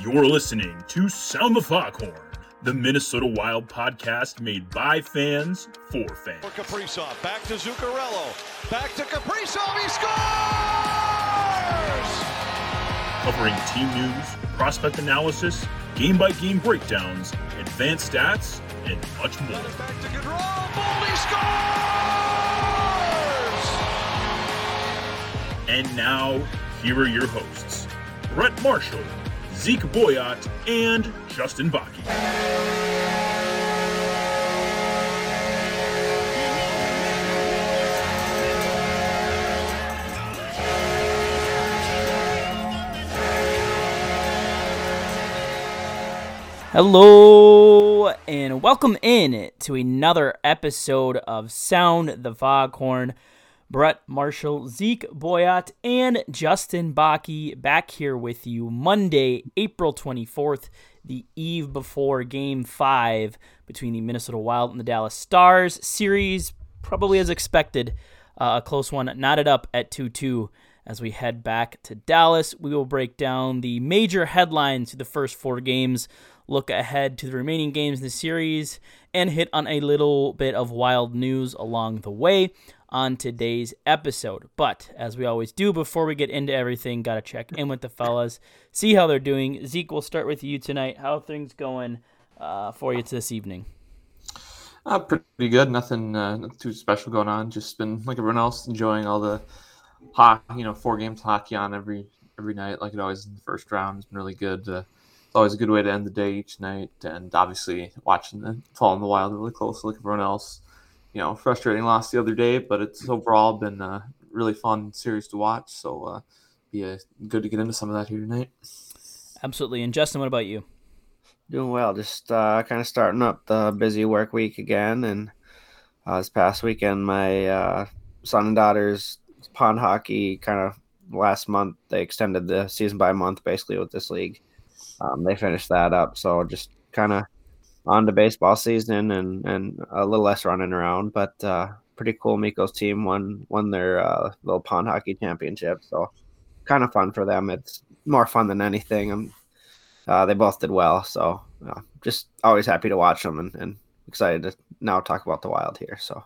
You're listening to Sound the Foghorn, the Minnesota Wild podcast made by fans for fans. For Kaprizov, back to Zuccarello, back to Kaprizov, he scores! Covering team news, prospect analysis, game by game breakdowns, advanced stats, and much more. Back to Gaudreau, Boldy scores! And now, here are your hosts Brett Marshall, Zeke Boyat, and Justin Bakke. Hello and welcome in to another episode of Sound the Foghorn. Brett Marshall, Zeke Boyat, and Justin Bakke back here with you Monday, April 24th, the eve before Game 5 between the Minnesota Wild and the Dallas Stars. Series, probably as expected, uh, a close one, knotted up at 2 2 as we head back to Dallas. We will break down the major headlines to the first four games look ahead to the remaining games in the series, and hit on a little bit of wild news along the way on today's episode. But as we always do before we get into everything, got to check in with the fellas, see how they're doing. Zeke, we'll start with you tonight. How things going uh, for you this evening? Uh, pretty good. Nothing, uh, nothing too special going on. Just been like everyone else, enjoying all the hockey. You know, four games hockey on every every night, like it always in the first round. It's been really good. Uh, it's always a good way to end the day each night. And obviously, watching the fall in the wild really close, like everyone else. You know, frustrating loss the other day, but it's overall been a really fun series to watch. So, uh, be uh, good to get into some of that here tonight. Absolutely. And Justin, what about you? Doing well. Just uh, kind of starting up the busy work week again. And uh, this past weekend, my uh, son and daughter's pond hockey kind of last month, they extended the season by a month basically with this league um, they finished that up. So just kind of on to baseball season and and a little less running around, but uh, pretty cool. Mikko's team won won their uh, little pond hockey championship, so kind of fun for them. It's more fun than anything. And uh, they both did well, so just always happy to watch them and, and excited to now talk about the Wild here. So.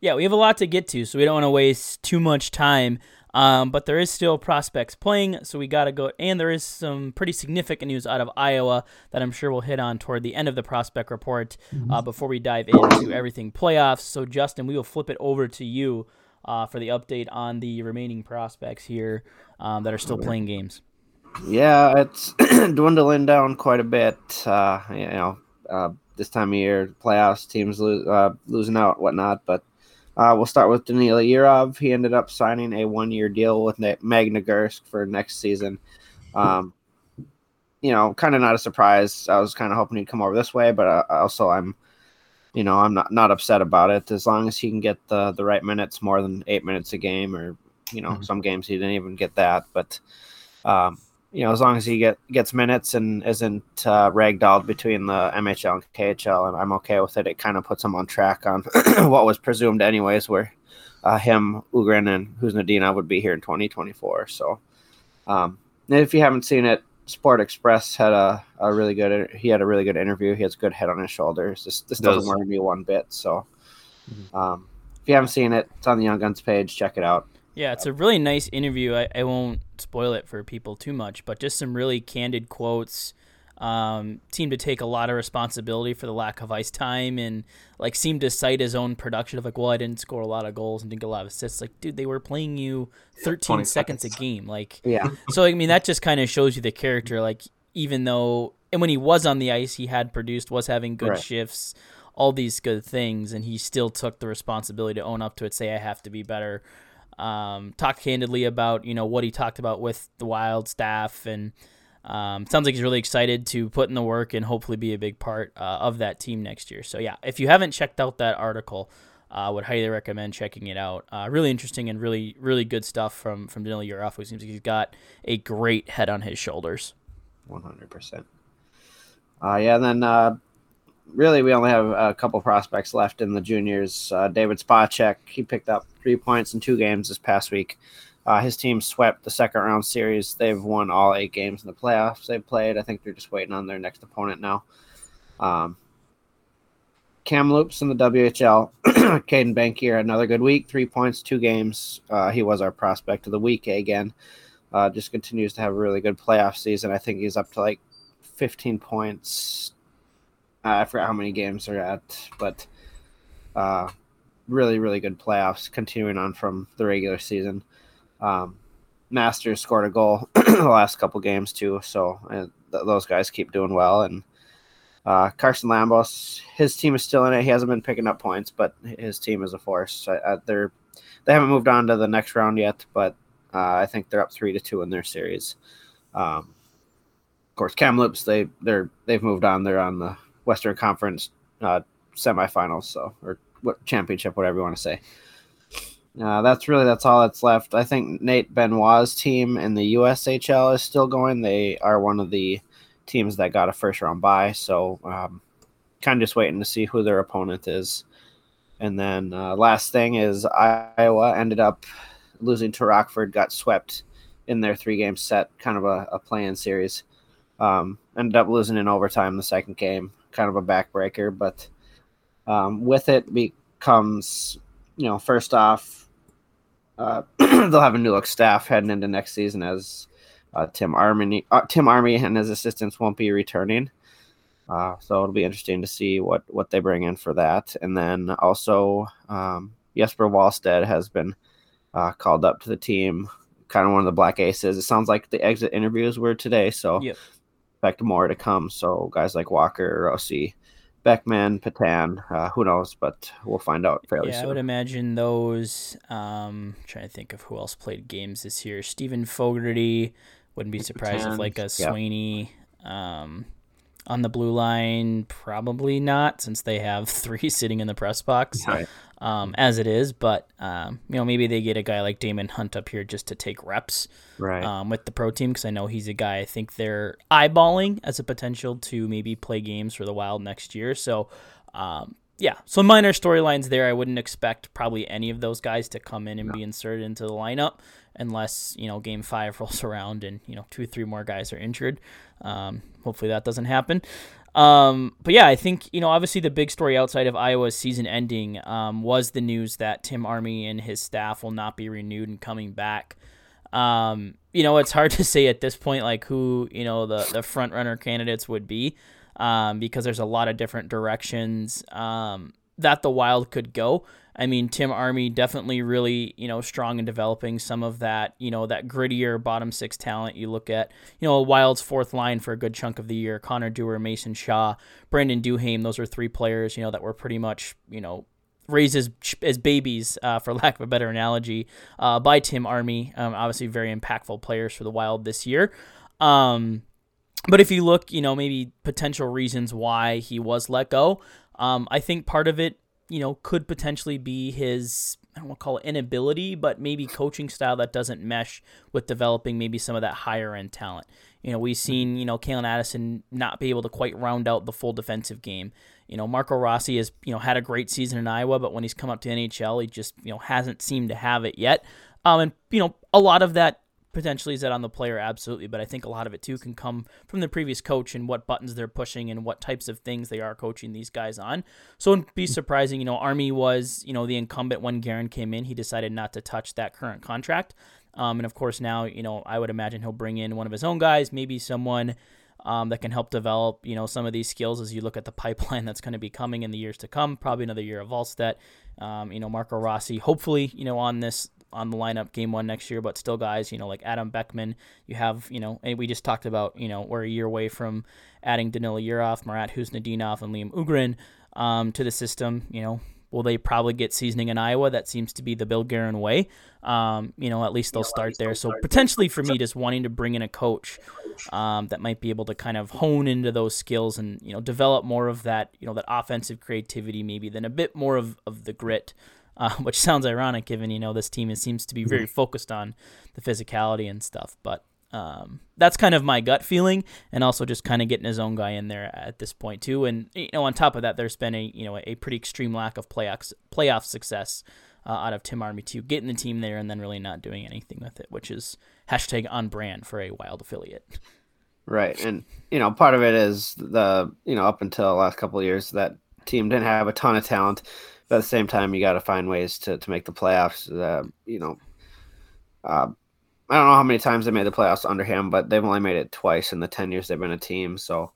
Yeah, we have a lot to get to, so we don't want to waste too much time. Um, but there is still prospects playing, so we got to go. And there is some pretty significant news out of Iowa that I'm sure we'll hit on toward the end of the prospect report mm-hmm. uh, before we dive into everything playoffs. So, Justin, we will flip it over to you uh, for the update on the remaining prospects here um, that are still playing games. Yeah, it's dwindling down quite a bit. Uh, you know, uh, this time of year, playoffs teams lo- uh, losing out, whatnot, but uh, we'll start with Danila Yurov. He ended up signing a one-year deal with Magnitogorsk for next season. Um, you know, kind of not a surprise. I was kind of hoping he'd come over this way, but uh, also I'm, you know, I'm not not upset about it as long as he can get the the right minutes, more than eight minutes a game, or you know, mm-hmm. some games he didn't even get that. But um, you know, as long as he get gets minutes and isn't uh, ragdolled between the MHL and KHL, and I'm okay with it. It kind of puts him on track on what was presumed, anyways, where uh, him, Ohgren, and Nadina would be here in 2024. So, um, if you haven't seen it, Sport Express had a, a really good. He had a really good interview. He has a good head on his shoulders. This this doesn't Does. worry me one bit. So, mm-hmm. um, if you haven't seen it, it's on the Young Guns page. Check it out. Yeah, it's a really nice interview. I, I won't spoil it for people too much, but just some really candid quotes. Um, seemed to take a lot of responsibility for the lack of ice time and like seemed to cite his own production of like, well, I didn't score a lot of goals and didn't get a lot of assists. Like, dude, they were playing you 13 seconds. seconds a game. Like, yeah. So I mean, that just kind of shows you the character. Like, even though and when he was on the ice, he had produced, was having good right. shifts, all these good things, and he still took the responsibility to own up to it. Say, I have to be better um, talked candidly about you know what he talked about with the Wild staff, and um, sounds like he's really excited to put in the work and hopefully be a big part uh, of that team next year. So yeah, if you haven't checked out that article, I uh, would highly recommend checking it out. Uh, really interesting and really really good stuff from from Danila Yurov, who seems like he's got a great head on his shoulders. One hundred percent. Uh, yeah, and then uh, really we only have a couple prospects left in the juniors. Uh, David Spacek, he picked up three points in two games this past week. Uh, his team swept the second round series. They've won all eight games in the playoffs they've played. I think they're just waiting on their next opponent now. Um, Kamloops in the WHL. Caedan Bankier, another good week. Three points, two games. Uh, he was our prospect of the week again. Uh, just continues to have a really good playoff season. I think he's up to like 15 points. I forgot how many games they're at, but uh, really, really good playoffs continuing on from the regular season. Um, Masters scored a goal the last couple games too, so uh, th- those guys keep doing well. And uh, Carson Lambos, his team is still in it. He hasn't been picking up points, but his team is a force. They're they haven't moved on to the next round yet, but uh, I think they're up three to two in their series. Um, of course, Kamloops they they're they've moved on. They're on the Western Conference uh, semifinals, so or what championship, whatever you want to say. Uh, that's really that's all that's left. I think Nate Benoit's team in the USHL is still going. They are one of the teams that got a first round bye, so um, kind of just waiting to see who their opponent is. And then uh, last thing is Iowa ended up losing to Rockford, got swept in their three game set, kind of a, a play in series. Um, ended up losing in overtime the second game, kind of a backbreaker, but um, with it becomes, you know, first off, uh, they'll have a new look staff heading into next season as uh, Tim Army, uh, Tim Army and his assistants won't be returning. Uh, so it'll be interesting to see what what they bring in for that. And then also um, Jesper Wallstedt has been uh, called up to the team, kind of one of the black aces. It sounds like the exit interviews were today, so Yep. Expect more to come. So guys like Walker, Rossi, Beckman, Patan, uh, who knows? But we'll find out fairly Yeah, I would imagine those. Um, trying to think of who else played games this year. Steven Fogarty. Wouldn't be surprised if like a yeah. Swaney. Um, on the blue line, probably not, since they have three sitting in the press box. Right. Um, as it is, but um, you know, maybe they get a guy like Daemon Hunt up here just to take reps Right. um, with the pro team because I know he's a guy I think they're eyeballing as a potential to maybe play games for the Wild next year. So, um, yeah, so minor storylines there. I wouldn't expect probably any of those guys to come in and be inserted into the lineup unless you know Game Five rolls around and you know two or three more guys are injured. Um, hopefully that doesn't happen. Um, but yeah, I think you know obviously the big story outside of Iowa's season ending um, was the news that Tim Army and his staff will not be renewed and coming back. Um, you know, it's hard to say at this point like who you know the the front runner candidates would be, um, because there's a lot of different directions um, that the Wild could go. I mean, Tim Army definitely really you know strong in developing some of that you know that grittier bottom six talent. You look at you know Wild's fourth line for a good chunk of the year: Connor Dewar, Mason Shaw, Brandon Duhaime. Those are three players you know that were pretty much you know raised as, as babies, uh, for lack of a better analogy, uh, by Tim Army. Um, obviously, very impactful players for the Wild this year. Um, but if you look, you know, maybe potential reasons why he was let go, um, I think part of it, you know, could potentially be his, I don't want to call it inability, but maybe coaching style that doesn't mesh with developing maybe some of that higher end talent. You know, we've seen, you know, Calen Addison not be able to quite round out the full defensive game. You know, Marco Rossi has, you know, had a great season in Iowa, but when he's come up to NHL, he just, you know, hasn't seemed to have it yet. Um, and, you know, a lot of that potentially is that on the player absolutely but i think a lot of it too can come from the previous coach and what buttons they're pushing and what types of things they are coaching these guys on so it'd be surprising you know army was you know the incumbent when Guerin came in he decided not to touch that current contract um, and of course now you know i would imagine he'll bring in one of his own guys maybe someone um, that can help develop, you know, some of these skills as you look at the pipeline that's going to be coming in the years to come. Probably another year of Wallstedt, um, you know, Marco Rossi. Hopefully, you know, on this on the lineup game one next year, but still guys, you know, like Adam Beckman. You have, you know, and we just talked about, you know, we're a year away from adding Danila Yurov, Marat Khusnutdinov, and Liam Ohgren um, to the system. You know, will they probably get seasoning in Iowa? That seems to be the Bill Guerin way. Um, you know, at least they'll start there. So potentially for me, just wanting to bring in a coach um, that might be able to kind of hone into those skills and you know develop more of that you know that offensive creativity maybe than a bit more of, of the grit. Uh, which sounds ironic given you know this team is, seems to be very focused on the physicality and stuff, but um, that's kind of my gut feeling, and also just kind of getting his own guy in there at this point too. And you know, on top of that, there's been a you know a pretty extreme lack of playoff playoff success uh, out of Tim Army too, getting the team there and then really not doing anything with it, which is hashtag on brand for a Wild affiliate. Right, and you know part of it is the you know up until the last couple of years that team didn't have a ton of talent, at the same time you got to find ways to to make the playoffs. Uh, you know, uh, I don't know how many times they made the playoffs under him, but they've only made it twice in the ten years they've been a team. So,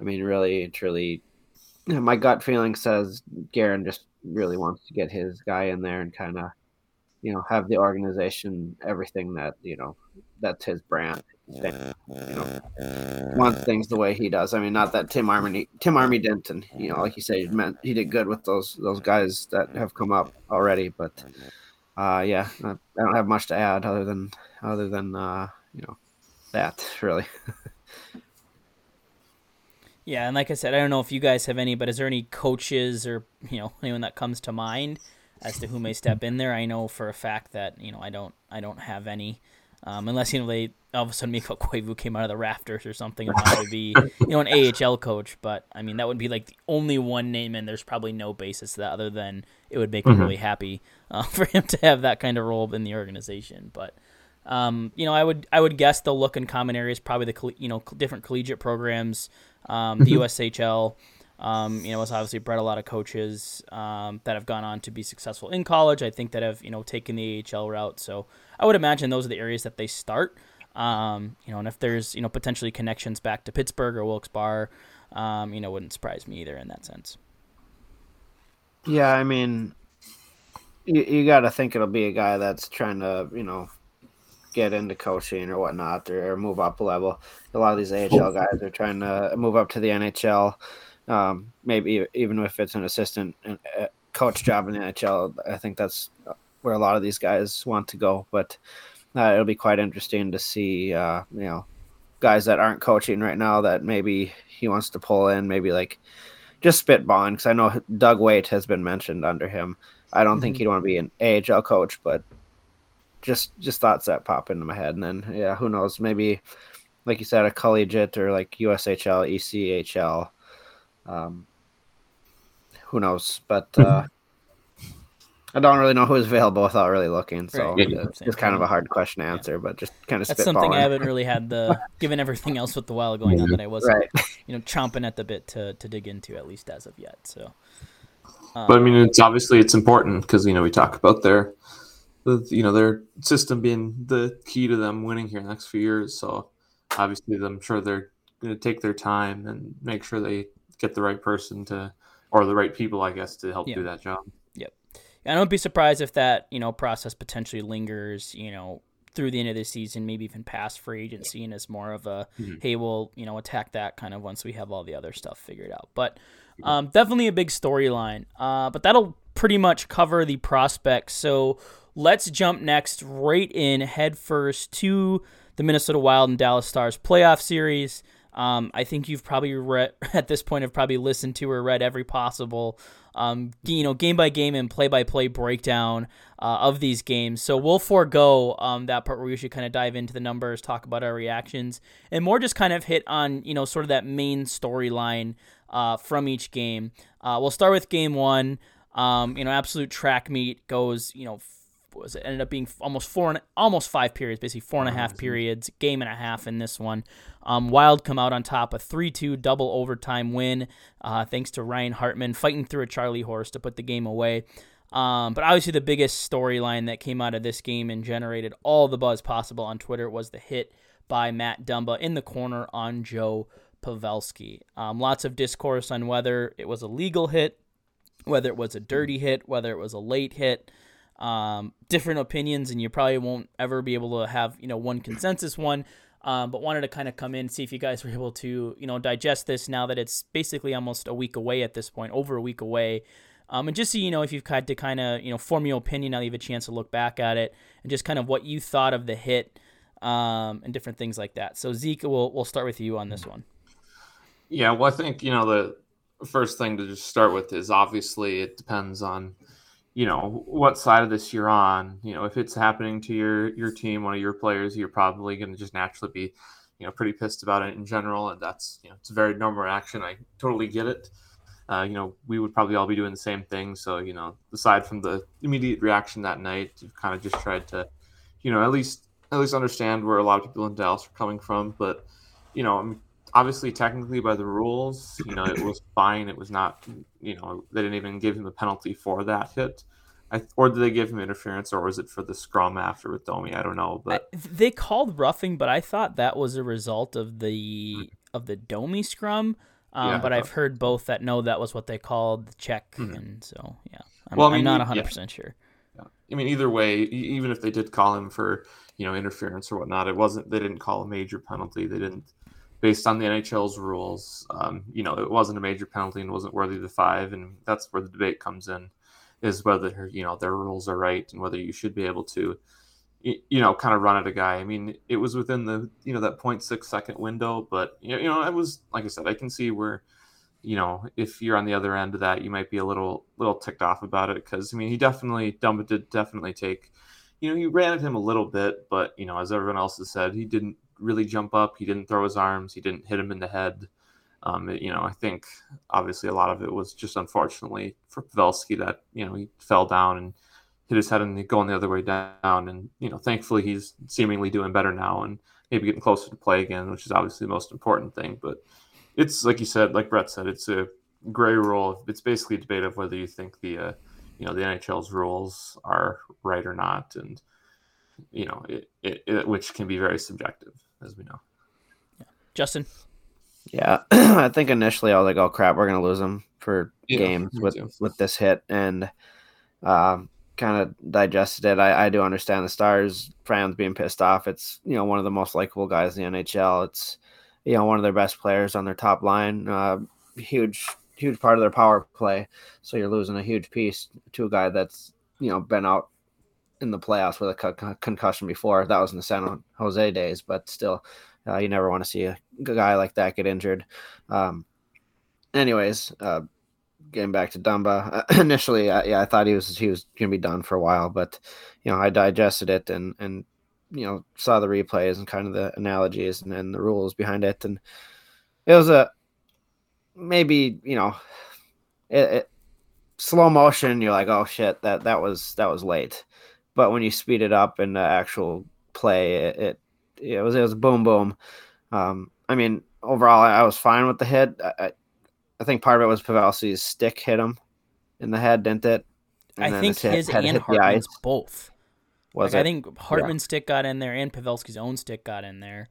I mean, really, truly, my gut feeling says Guerin just really wants to get his guy in there and kind of, you know, have the organization everything that you know that's his brand. You know, wants things the way he does. I mean, not that Tim Army Tim Army didn't, you know, like you said, he meant he did good with those those guys that have come up already. But uh, yeah, I, I don't have much to add other than other than uh, you know that really. Yeah, and like I said, I don't know if you guys have any, but is there any coaches or you know anyone that comes to mind as to who may step in there? I know for a fact that you know I don't I don't have any, um, unless you know they all of a sudden Mikko Koivu came out of the rafters or something and wanted to be you know an AHL coach. But I mean that would be like the only one name, and there's probably no basis to that other than it would make mm-hmm. me really happy uh, for him to have that kind of role in the organization. But um, you know, I would I would guess they'll look in common areas, probably the you know different collegiate programs um, the mm-hmm. USHL, um, you know, it's obviously bred a lot of coaches um, that have gone on to be successful in college. I think that have you know taken the AHL route. So I would imagine those are the areas that they start. Um, you know, and if there's you know potentially connections back to Pittsburgh or Wilkes-Barre, um, you know, wouldn't surprise me either in that sense. Yeah, I mean, you, you got to think it'll be a guy that's trying to you know get into coaching or whatnot or, move up a level. A lot of these AHL guys are trying to move up to the NHL. Um, maybe even if it's an assistant coach job in the NHL, I think that's where a lot of these guys want to go. But uh, it'll be quite interesting to see, uh, you know, guys that aren't coaching right now that maybe he wants to pull in, maybe like just spitballing. Because I know Doug Weight has been mentioned under him. I don't mm-hmm. think he'd want to be an AHL coach, but just just thoughts that pop into my head, and then yeah, who knows? Maybe like you said, a collegiate or like USHL, ECHL. Um, who knows? But uh, I don't really know who's available without really looking. So right. it's, it's kind of a hard question to answer, yeah. but just kind of that's something I haven't really had the given everything else with the while going on that I wasn't right. you know chomping at the bit to to dig into at least as of yet. So. Um, but I mean, it's obviously it's important because you know we talk about their the you know their system being the key to them winning here in the next few years. So obviously, I'm sure they're going to take their time and make sure they get the right person to or the right people, I guess, to help do that job. Yep. I don't be surprised if that you know process potentially lingers. You know. Through the end of the season, maybe even past free agency, and as more of a mm-hmm. hey, we'll you know attack that kind of once we have all the other stuff figured out. But um, definitely a big storyline. Uh, but that'll pretty much cover the prospects. So let's jump next right in headfirst to the Minnesota Wild and Dallas Stars playoff series. Um, I think you've probably read at this point have probably listened to or read every possible, um, you know, game by game and play by play breakdown uh, of these games. So we'll forego um, that part where we should kind of dive into the numbers, talk about our reactions, and more just kind of hit on you know sort of that main storyline uh, from each game. Uh, we'll start with game one. Um, you know, absolute track meet goes you know was it ended up being almost four and almost five periods, basically four and a half periods, game and a half in this one. Um, Wild come out on top, a three-two double overtime win, uh, thanks to Ryan Hartman fighting through a Charlie horse to put the game away. Um, but obviously, the biggest storyline that came out of this game and generated all the buzz possible on Twitter was the hit by Matt Dumba in the corner on Joe Pavelski. Um, lots of discourse on whether it was a legal hit, whether it was a dirty hit, whether it was a late hit um, different opinions, and you probably won't ever be able to have you know one consensus one. Um, but wanted to kind of come in see if you guys were able to you know digest this now that it's basically almost a week away at this point, over a week away. Um, and just so you know, if you've had to kind of you know form your opinion, now you have a chance to look back at it and just kind of what you thought of the hit um, and different things like that. So Zeke, we'll we'll start with you on this one. Yeah, well, I think you know the first thing to just start with is obviously it depends on you know what side of this you're on you know if it's happening to your your team one of your players you're probably going to just naturally be you know pretty pissed about it in general and that's you know it's a very normal reaction i totally get it uh, you know, we would probably all be doing the same thing. So, you know, aside from the immediate reaction that night, you've kind of just tried to, you know, at least at least understand where a lot of people in Dallas are coming from. But, you know, obviously, technically by the rules, you know, it was fine. It was not, you know, they didn't even give him a penalty for that hit. I, or did they give him interference, or was it for the scrum after with Domi? I don't know, but I, they called roughing, but I thought that was a result of the of the Domi scrum. Um, yeah, but I've heard both that no, that was what they called the check, mm-hmm. and so yeah, I'm, well, I mean, I'm not 100 yeah. percent sure. Yeah. I mean, either way, even if they did call him for you know interference or whatnot, it wasn't. They didn't call a major penalty. They didn't, based on the NHL's rules. Um, you know, it wasn't a major penalty and wasn't worthy of the five, and that's where the debate comes in, is whether you know their rules are right and whether you should be able to you know, kind of run at a guy. I mean, it was within the, you know, that 0.6 second window, but you know, I was, like I said, I can see where, you know, if you're on the other end of that, you might be a little, little ticked off about it. Cause I mean, he definitely, Dumba did definitely take, you know, he ran at him a little bit, but you know, as everyone else has said, he didn't really jump up. He didn't throw his arms. He didn't hit him in the head. Um, you know, I think obviously a lot of it was just unfortunately for Pavelski that, you know, he fell down and, hit his head and going the other way down. And you know, thankfully he's seemingly doing better now and maybe getting closer to play again, which is obviously the most important thing. But it's like you said, like Brett said, it's a gray rule. It's basically a debate of whether you think the uh, you know the NHL's rules are right or not, and you know it, it, it which can be very subjective, as we know. Yeah. Justin. Yeah, I think initially I was like, "Oh crap, we're gonna lose them for yeah, games with too. with this hit," and um, kind of digested it. I, I do understand the Stars fans being pissed off. It's you know one of the most likable guys in the NHL. It's you know one of their best players on their top line. Uh, huge huge part of their power play. So you're losing a huge piece to a guy that's you know been out in the playoffs with a co- concussion before. That was in the San Jose days, but still, uh, you never want to see a guy like that get injured. Um, anyways, uh, getting back to Dumba, uh, initially, uh, yeah, I thought he was he was gonna be done for a while, but you know, I digested it and and you know saw the replays and kind of the analogies and, and the rules behind it, and it was a maybe you know, it, it, slow motion. You're like, oh shit, that that was that was late, but when you speed it up in the actual play, it it, it was it was boom boom. Um, I mean, overall, I, I was fine with the hit. I, I think part of it was Pavelski's stick hit him in the head, didn't it? And I think his, his and Hartman's both. Was like, I think Hartman's yeah. stick got in there and Pavelski's own stick got in there.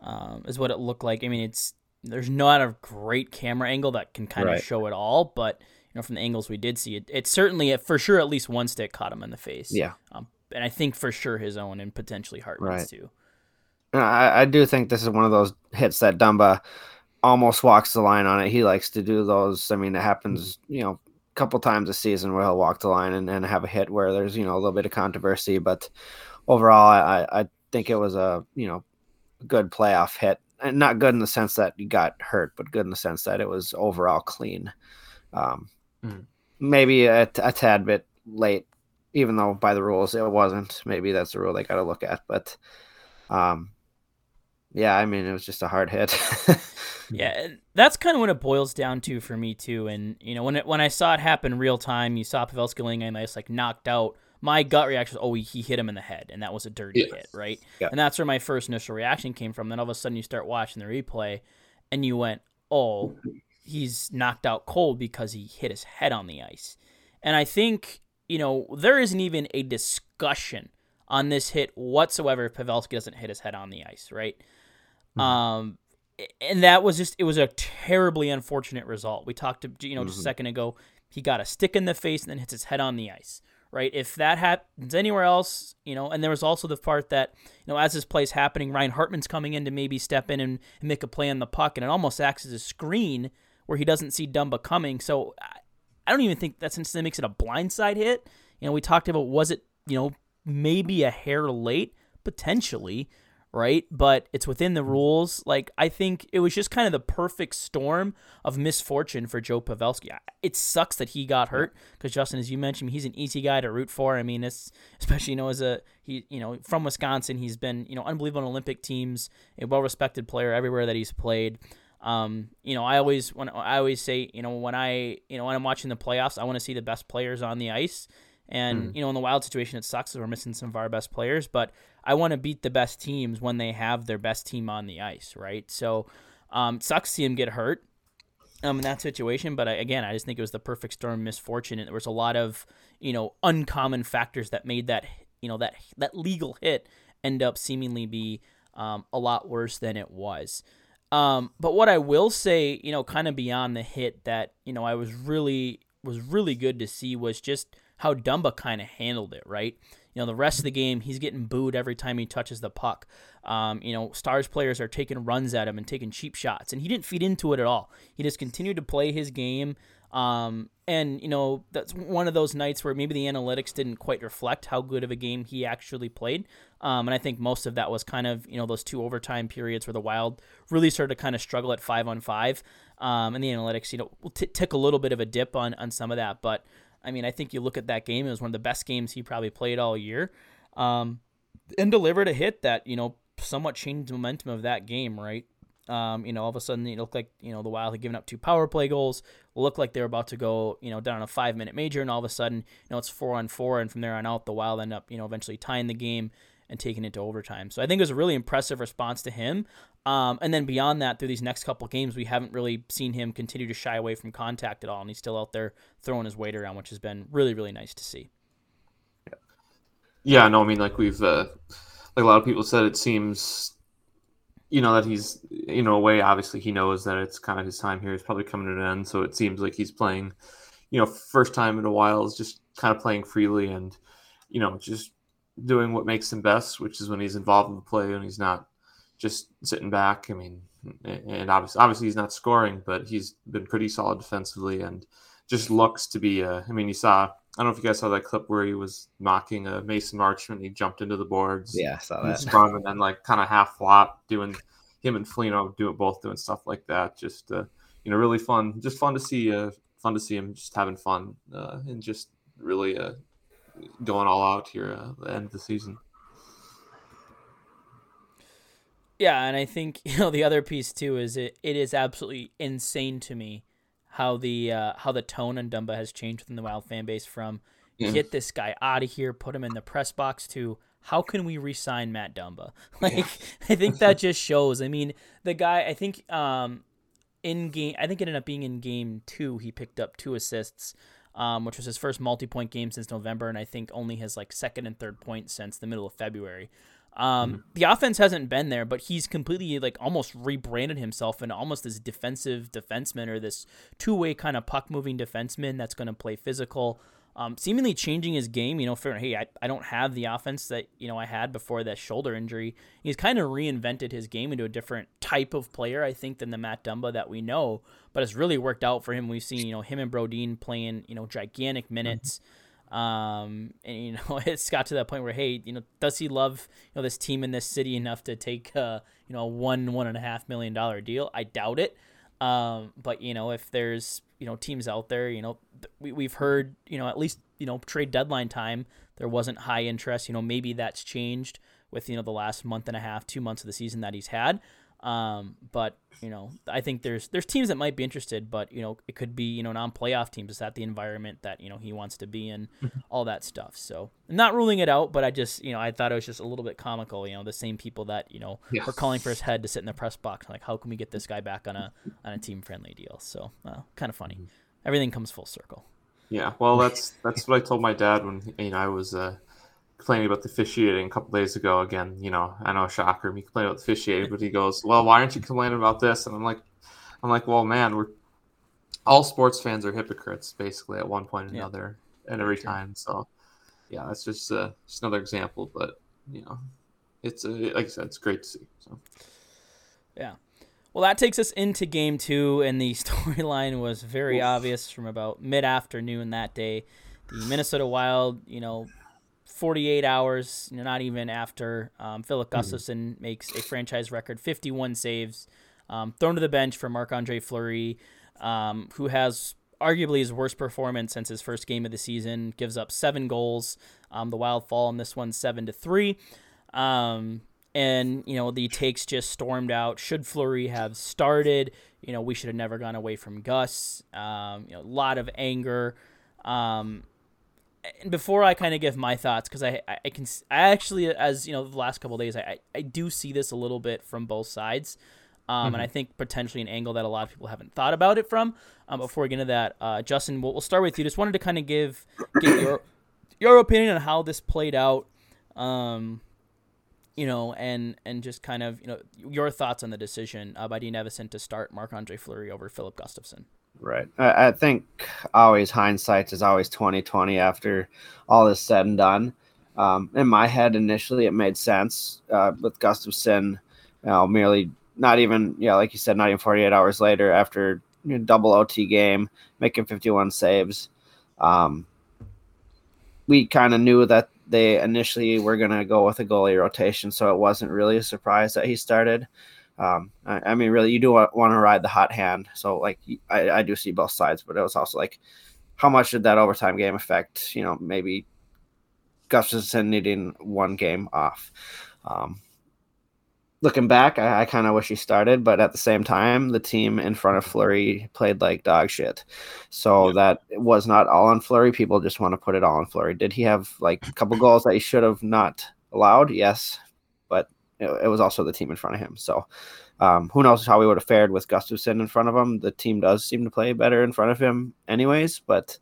Um, is what it looked like. I mean, it's there's not a great camera angle that can kind right. of show it all, but know, from the angles we did see it, it's certainly for sure at least one stick caught him in the face. Yeah. Um, and I think for sure his own and potentially Hartman's right. too. I, I do think this is one of those hits that Dumba almost walks the line on it. He likes to do those. I mean, it happens, you know, a couple times a season where he'll walk the line and, and have a hit where there's, you know, a little bit of controversy. But overall, I, I think it was a, you know, good playoff hit. And not good in the sense that he got hurt, but good in the sense that it was overall clean. Um, mm. Maybe a, a tad bit late, even though by the rules it wasn't. Maybe that's the rule they got to look at. But um, yeah, I mean, it was just a hard hit. yeah, that's kind of what it boils down to for me too. And you know, when it when I saw it happen real time, you saw Pavelski laying and I just like knocked out. My gut reaction was, oh, he, he hit him in the head, and that was a dirty yes. hit, right? Yeah. And that's where my first initial reaction came from. Then all of a sudden, you start watching the replay, and you went, oh, he's knocked out cold because he hit his head on the ice. And I think you know there isn't even a discussion on this hit whatsoever if Pavelski doesn't hit his head on the ice, right? Mm-hmm. Um, and that was just it was a terribly unfortunate result. We talked to you know just mm-hmm. a second ago. He got a stick in the face and then hits his head on the ice. Right. If that happens anywhere else, you know, and there was also the part that you know as this play's happening, Ryan Hartman's coming in to maybe step in and, and make a play on the puck, and it almost acts as a screen where he doesn't see Dumba coming. So I, don't even think that since makes it a blindside hit. You know, we talked about was it you know maybe a hair late potentially right? But it's within the rules. Like I think it was just kind of the perfect storm of misfortune for Joe Pavelski. It sucks that he got hurt because Justin, as you mentioned, he's an easy guy to root for. I mean, it's especially you know as a he you know from Wisconsin, he's been you know unbelievable on Olympic teams, a well respected player everywhere that he's played. Um, you know, I always when I always say, you know, when I you know when I'm watching the playoffs, I want to see the best players on the ice. And Mm. you know, in the Wild situation, it sucks that we're missing some of our best players, but I want to beat the best teams when they have their best team on the ice, right? So, um, it sucks to see him get hurt um, in that situation. But I, again, I just think it was the perfect storm misfortune, and there was a lot of you know uncommon factors that made that you know that that legal hit end up seemingly be um, a lot worse than it was. Um, but what I will say, you know, kind of beyond the hit that you know I was really was really good to see was just how Dumba kind of handled it, right? You know, the rest of the game, he's getting booed every time he touches the puck. Um, you know, Stars players are taking runs at him and taking cheap shots, and he didn't feed into it at all. He just continued to play his game. Um, and, you know, that's one of those nights where maybe the analytics didn't quite reflect how good of a game he actually played. Um, and I think most of that was kind of, you know, those two overtime periods where the Wild really started to kind of struggle at five on five. Um, and the analytics, you know, t- took a little bit of a dip on, on some of that. But, I mean, I think you look at that game, it was one of the best games he probably played all year. Um, and delivered a hit that, you know, somewhat changed the momentum of that game, right? Um, you know, all of a sudden it looked like, you know, the Wild had given up two power play goals, looked like they were about to go, you know, down a five minute major, and all of a sudden, you know, it's four on four, and from there on out, the Wild end up, you know, eventually tying the game and taking it to overtime. So I think it was a really impressive response to him. Um, and then beyond that, through these next couple games, we haven't really seen him continue to shy away from contact at all, and he's still out there throwing his weight around, which has been really, really nice to see. Yeah, no, I mean, like we've, uh, like a lot of people said, it seems, you know, that he's, you know, a way, obviously he knows that it's kind of his time here is probably coming to an end. So it seems like he's playing, you know, first time in a while is just kind of playing freely and, you know, just doing what makes him best, which is when he's involved in the play and he's not just sitting back. I mean, and obviously, obviously he's not scoring, but he's been pretty solid defensively and just looks to be. Uh, I mean, you saw. I don't know if you guys saw that clip where he was mocking a Mason Marchment. He jumped into the boards, Yeah, I saw and that. sprung, and then like kind of half flop, doing him and Foligno doing both doing stuff like that. Just uh, you know, really fun. Just fun to see. Uh, fun to see him just having fun uh, and just really uh, going all out here uh, at the end of the season. Yeah, and I think you know the other piece too is it, it is absolutely insane to me how the uh, how the tone on Dumba has changed within the Wild fan base from Yeah. get this guy out of here, put him in the press box to how can we re-sign Matt Dumba? Like I think that just shows. I mean, the guy I think um in game I think it ended up being in game 2 he picked up two assists. Um, which was his first multi-point game since November, and I think only his like second and third point since the middle of February. Um, The offense hasn't been there, but he's completely like almost rebranded himself into almost this defensive defenseman or this two-way kind of puck-moving defenseman that's going to play physical. Um, seemingly changing his game, you know, for hey, I, I don't have the offense that you know I had before that shoulder injury. He's kind of reinvented his game into a different type of player, I think, than the Matt Dumba that we know. But it's really worked out for him. We've seen you know him and Brodin playing you know gigantic minutes. Um, and you know, it's got to that point where, hey, you know, does he love you know this team in this city enough to take uh, you know a one one and a half million dollar deal? I doubt it. Um, but you know, if there's you know teams out there, you know, we we've heard you know at least you know trade deadline time there wasn't high interest. You know, maybe that's changed with you know the last month and a half, two months of the season that he's had. Um, but you know, I think there's there's teams that might be interested, but you know, it could be you know non-playoff teams. Is that the environment that you know he wants to be in? all that stuff. So I'm not ruling it out, but I just you know I thought it was just a little bit comical. You know, the same people that you know Yeah. were calling for his head to sit in the press box, like how can we get this guy back on a on a team friendly deal? So uh, kind of funny. Everything comes full circle. Yeah, well, that's that's what I told my dad when you know I was uh, complaining about the officiating a couple days ago. Again, you know, I know shocker me complaining about the officiating, but he goes, "Well, why aren't you complaining about this?" And I'm like, "I'm like, well, man, we're all sports fans are hypocrites, basically, at one point or Yeah. another, and every Sure. time." So, yeah, that's just uh, just another example, but you know, it's uh, like I said, it's great to see. So, Yeah. Well, that takes us into game two, and the storyline was very Oof. obvious from about mid afternoon that day. The Minnesota Wild, you know, 48 hours, not even after um, Filip Gustavsson makes a franchise record 51 saves, um, thrown to the bench for Marc Andre Fleury, um, who has arguably his worst performance since his first game of the season, gives up seven goals. Um, the Wild fall in this one, seven to three. Um, and you know the takes just stormed out. Should Fleury have started? You know we should have never gone away from Gus. Um, you know a lot of anger. Um, and before I kind of give my thoughts, because I, I, I can I actually as you know the last couple days I, I do see this a little bit from both sides. Um, mm-hmm. and I think potentially an angle that a lot of people haven't thought about it from. Um, before we get into that, uh, Justin, we'll, we'll start with you. Just wanted to kind of give give your your opinion on how this played out. Um, you know, and and just kind of you know your thoughts on the decision uh, by Dean Evason to start Marc Andre Fleury over Filip Gustavsson. Right. I, I, think always hindsight is always twenty twenty after all is said and done. Um, in my head, initially, it made sense uh, with Gustavsson, you know, merely not even yeah, like you said, not even forty eight hours later after you know, double OT game, making fifty one saves. Um, we kind of knew that they initially were going to go with a goalie rotation, so it wasn't really a surprise that he started. Um, I, I, mean, really, you do want, want to ride the hot hand. So, like, I, I do see both sides, but it was also like, how much did that overtime game affect? You know, maybe Gustavsson needing one game off. Um, looking back, I, I kind of wish he started, but at the same time, the team in front of Fleury played like dog shit. So yeah. that was not all on Fleury. People just want to put it all on Fleury. Did he have like a couple goals that he should have not allowed? Yes, it, it was also the team in front of him. So um, who knows how we would have fared with Gustavsson in front of him? The team does seem to play better in front of him, anyways. But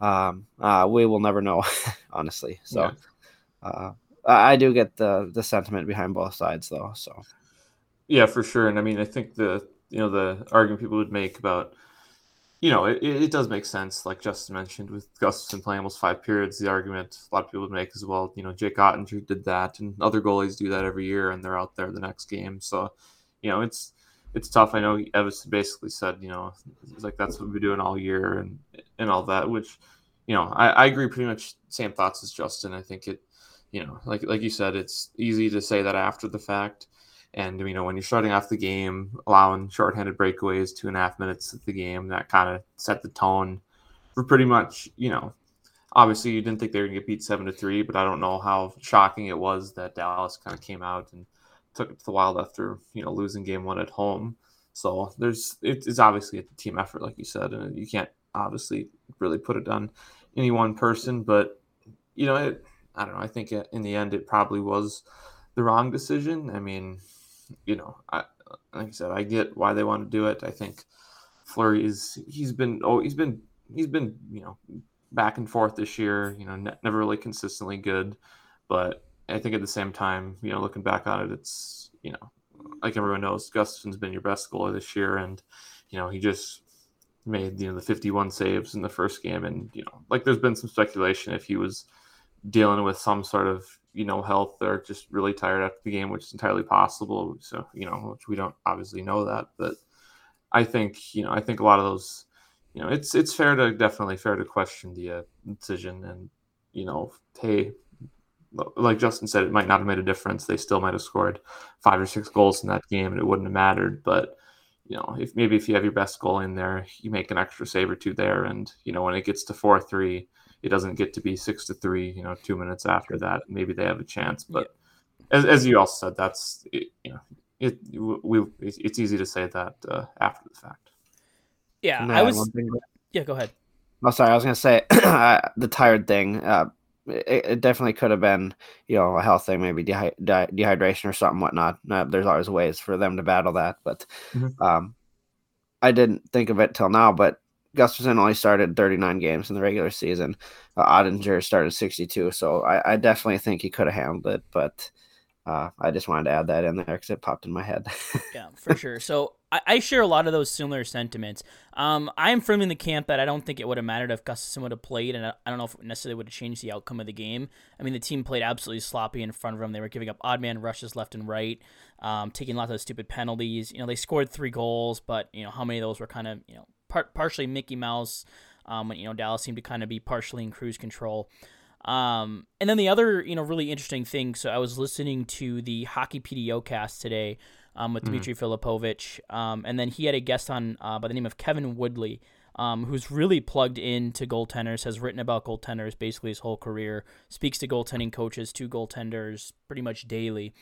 um, uh, we will never know, honestly. So. Yeah. Uh, I do get the the sentiment behind both sides though. So yeah, for sure. And I mean, I think the you know the argument people would make about you know it, it does make sense, like Justin mentioned, with Gustavsson playing almost five periods. The argument a lot of people would make as well. You know, Jake Oettinger did that, and other goalies do that every year, and they're out there the next game. So you know, it's it's tough. I know Evason basically said, you know, like that's what we've been doing all year and and all that, which you know, I, I agree pretty much same thoughts as Justin. I think it you know, like like you said, it's easy to say that after the fact. And you know, when you're starting off the game, allowing shorthanded breakaways two and a half minutes of the game, that kind of set the tone for pretty much, you know, obviously you didn't think they were gonna get beat seven to three, but I don't know how shocking it was that Dallas kind of came out and took it to the wild after, you know, losing game one at home. So there's it's obviously a team effort, like you said, and you can't obviously really put it on any one person, but you know, it I don't know. I think in the end, it probably was the wrong decision. I mean, you know, I, like I said, I get why they want to do it. I think Fleury is he's been oh he's been he's been you know back and forth this year. You know, ne- never really consistently good, but I think at the same time, you know, looking back on it, it's you know, like everyone knows, Gustavsson's been your best goalie this year, and you know he just made you know the 51 saves in the first game, and you know, like there's been some speculation if he was dealing with some sort of you know health or just really tired after the game, which is entirely possible. So you know, which we don't obviously know that, but I think you know I think a lot of those you know it's it's fair to definitely fair to question the uh, decision and you know hey like Justin said, it might not have made a difference. They still might have scored five or six goals in that game, and it wouldn't have mattered. But you know, if maybe if you have your best goal in there, you make an extra save or two there, and you know when it gets to four three, it doesn't get to be six to three, you know, two minutes after that, maybe they have a chance. But yeah. as, as you also said, that's it, you know, it we it's easy to say that uh, after the fact. Yeah, I was. Yeah, go ahead. Oh, sorry. I was gonna say the tired thing. Uh, it, it, definitely could have been, you know, a health thing, maybe dehy- de- dehydration or something, whatnot. Uh, there's always ways for them to battle that, but mm-hmm. um, I didn't think of it till now. But Gustavsson only started 39 games in the regular season. Uh, Oettinger started 62, so I, I definitely think he could have handled it, but uh, I just wanted to add that in there because it popped in my head. yeah, for sure. So I, I, share a lot of those similar sentiments. Um, I'm firmly in the camp that I don't think it would have mattered if Gustavsson would have played, and I, I don't know if necessarily would have changed the outcome of the game. I mean, the team played absolutely sloppy in front of them. They were giving up odd man rushes left and right, um, taking lots of stupid penalties. You know, they scored three goals, but you know how many of those were kind of you know par- partially Mickey Mouse. Um, you know, Dallas seemed to kind of be partially in cruise control. Um, and then the other, you know, really interesting thing. So I was listening to the Hockey PDO cast today um, with mm-hmm. Dimitri Filipovic, um, and then he had a guest on uh, by the name of Kevin Woodley, um, who's really plugged into goaltenders, has written about goaltenders basically his whole career, speaks to goaltending coaches, to goaltenders pretty much daily.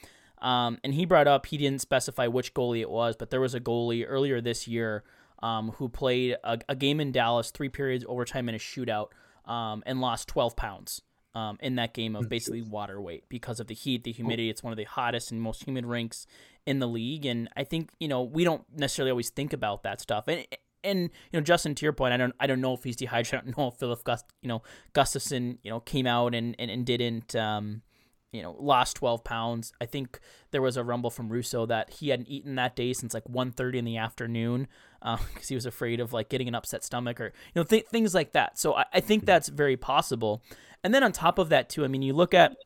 Um, and he brought up he didn't specify which goalie it was, but there was a goalie earlier this year um, who played a, a, game in Dallas, three periods, overtime, and a shootout, um, and lost 12 pounds um, in that game of basically water weight because of the heat, the humidity. It's one of the hottest and most humid rinks in the league, and I think you know we don't necessarily always think about that stuff. And and you know, Justin, to your point, I don't I don't know if he's dehydrated. I don't know if Filip Gust, you know, Gustavsson, you know, came out and and, and didn't. Um, you know, lost 12 pounds. I think there was a rumble from Russo that he hadn't eaten that day since like 1.30 in the afternoon because uh, he was afraid of like getting an upset stomach or, you know, th- things like that. So I, I think that's very possible. And then on top of that, too, I mean, you look at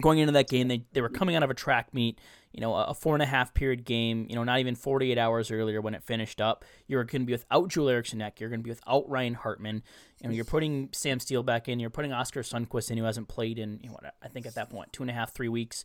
going into that game, they, they were coming out of a track meet you know, a four and a half period game, you know, not even 48 hours earlier when it finished up. You're going to be without Joel Eriksson Ek. You're going to be without Ryan Hartman. You know, you're putting Sam Steele back in. You're putting Oskar Sundqvist in, who hasn't played in, you know, what, I think at that point, two and a half, three weeks.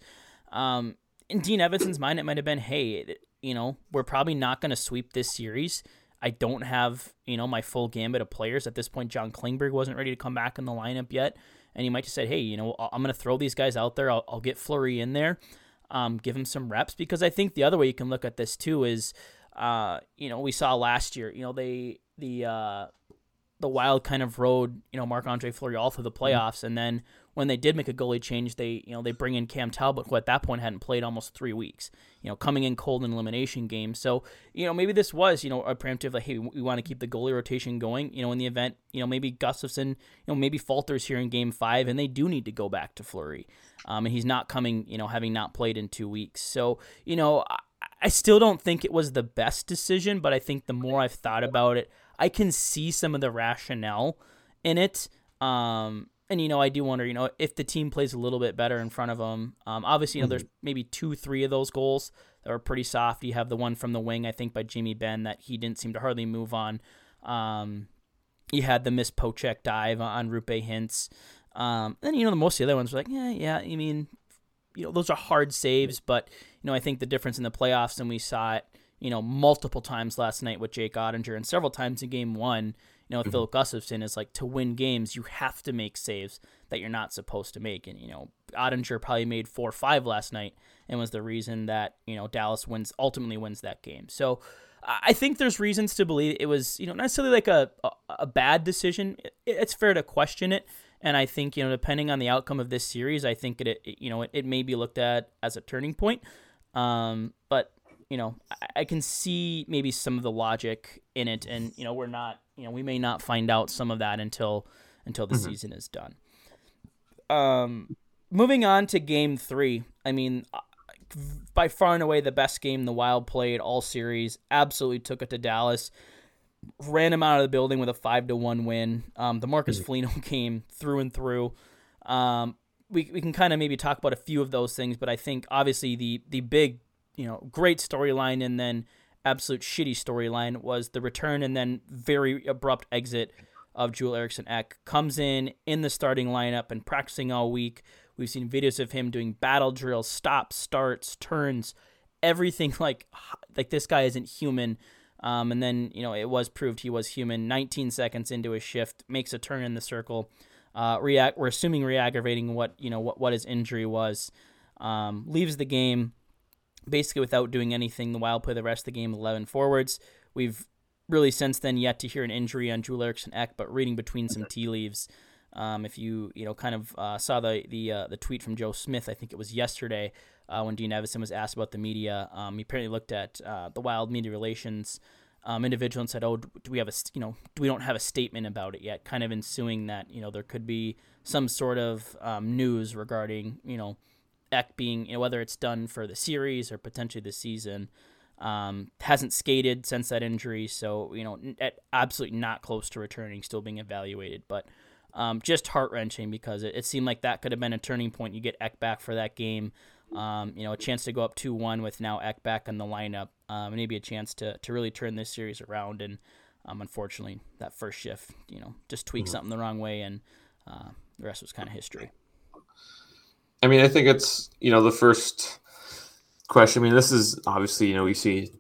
Um, in Dean Evason's mind, it might have been, hey, you know, we're probably not going to sweep this series. I don't have, you know, my full gambit of players. At this point, John Klingberg wasn't ready to come back in the lineup yet. And he might have said, hey, you know, I'm going to throw these guys out there. I'll, I'll get Fleury in there um, give him some reps because I think the other way you can look at this too is, uh, you know, we saw last year, you know, they the uh, the Wild kind of rode, you know, Marc Andre Fleury all through the mm-hmm. playoffs, and then when they did make a goalie change, they you know they bring in Cam Talbot, who at that point hadn't played almost three weeks, you know, coming in cold in elimination games. So you know maybe this was you know a preemptive like hey we want to keep the goalie rotation going. You know in the event you know maybe Gustavsson you know maybe falters here in Game Five, and they do need to go back to Fleury, um, and he's not coming you know having not played in two weeks. So you know I, I still don't think it was the best decision, but I think the more I've thought about it. I can see some of the rationale in it. Um, and you know, I do wonder, you know, if the team plays a little bit better in front of them. Um, obviously, you know, mm-hmm. there's maybe two, three of those goals that were pretty soft. You have the one from the wing, I think, by Jamie Benn that he didn't seem to hardly move on. Um, you had the miss check dive on Roope Hintz. Um, and you know, the most of the other ones were like, yeah, yeah. I mean, you know, those are hard saves, but you know, I think the difference in the playoffs, and we saw it you know, multiple times last night with Jake Oettinger and several times in game one, you know, with mm-hmm. Filip Gustavsson is like to win games, you have to make saves that you're not supposed to make. And, you know, Oettinger probably made four or five last night and was the reason that, you know, Dallas wins, ultimately wins that game. So I think there's reasons to believe it was, you know, not necessarily like a, a, a bad decision. It, it's fair to question it. And I think, you know, depending on the outcome of this series, I think it, it you know, it, it may be looked at as a turning point. Um, but you know, I, I can see maybe some of the logic in it, and you know, we're not, you know, we may not find out some of that until until the mm-hmm. season is done. Um, moving on to game three. I mean, uh, by far and away the best game the Wild played all series. Absolutely took it to Dallas. Ran him out of the building with a five to one win. Um, the Marcus mm-hmm. Foligno game through and through. Um, we, we can kind of maybe talk about a few of those things, but I think obviously the the big you know, great storyline and then absolute shitty storyline was the return and then very abrupt exit of Joel Eriksson Ek. Comes in in the starting lineup and practicing all week. We've seen videos of him doing battle drills, stops, starts, turns, everything like like this guy isn't human. Um, and then you know it was proved he was human. 19 seconds into his shift, makes a turn in the circle. Uh, react. We're assuming re-aggravating what you know what what his injury was. Um, leaves the game basically without doing anything. The Wild play the rest of the game 11 forwards. We've really since then yet to hear an injury on Joel Eriksson Ek, but reading between some tea leaves. Um, if you you know kind of uh, saw the the uh, the tweet from Joe Smith, I think it was yesterday uh, when Dean Evason was asked about the media. Um, he apparently looked at uh, the Wild media relations um, individual and said, "Oh, do we have a you know do we don't have a statement about it yet?" Kind of ensuing that you know there could be some sort of um, news regarding you know Ek being you know, whether it's done for the series or potentially the season. Um, hasn't skated since that injury, so you know, at, absolutely not close to returning, still being evaluated. But um, just heart wrenching because it, it, seemed like that could have been a turning point. You get Ek back for that game, um, you know, a chance to go up two one with now Ek back in the lineup, um, maybe a chance to to really turn this series around. And um, unfortunately, that first shift, you know, just tweaked mm-hmm. something the wrong way, and uh, the rest was kind of history. I mean, I think it's you know the first question. I mean, this is obviously you know we see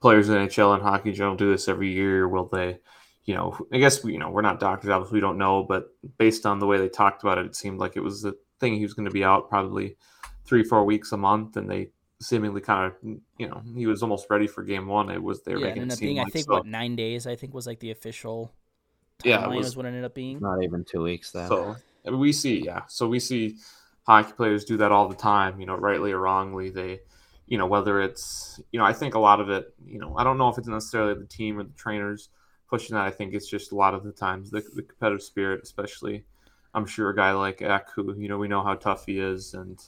players in NHL and hockey general do this every year. Will they? You know, I guess we, you know we're not doctors, obviously we don't know, but based on the way they talked about it, it seemed like it was the thing he was going to be out probably three, four weeks a month, and they seemingly kind of you know he was almost ready for game one. It was they were yeah, it ended up seem being I think so. what nine days I think was like the official Yeah, it timeline was- was what it ended up being. Not even two weeks then. So I mean, we see, yeah. So we see hockey players do that all the time, you know, rightly or wrongly. They, you know, whether it's, you know, I think a lot of it, you know, I don't know if it's necessarily the team or the trainers pushing that. I think it's just a lot of the times the, the competitive spirit, especially. I'm sure a guy like Ek, who, you know, we know how tough he is and,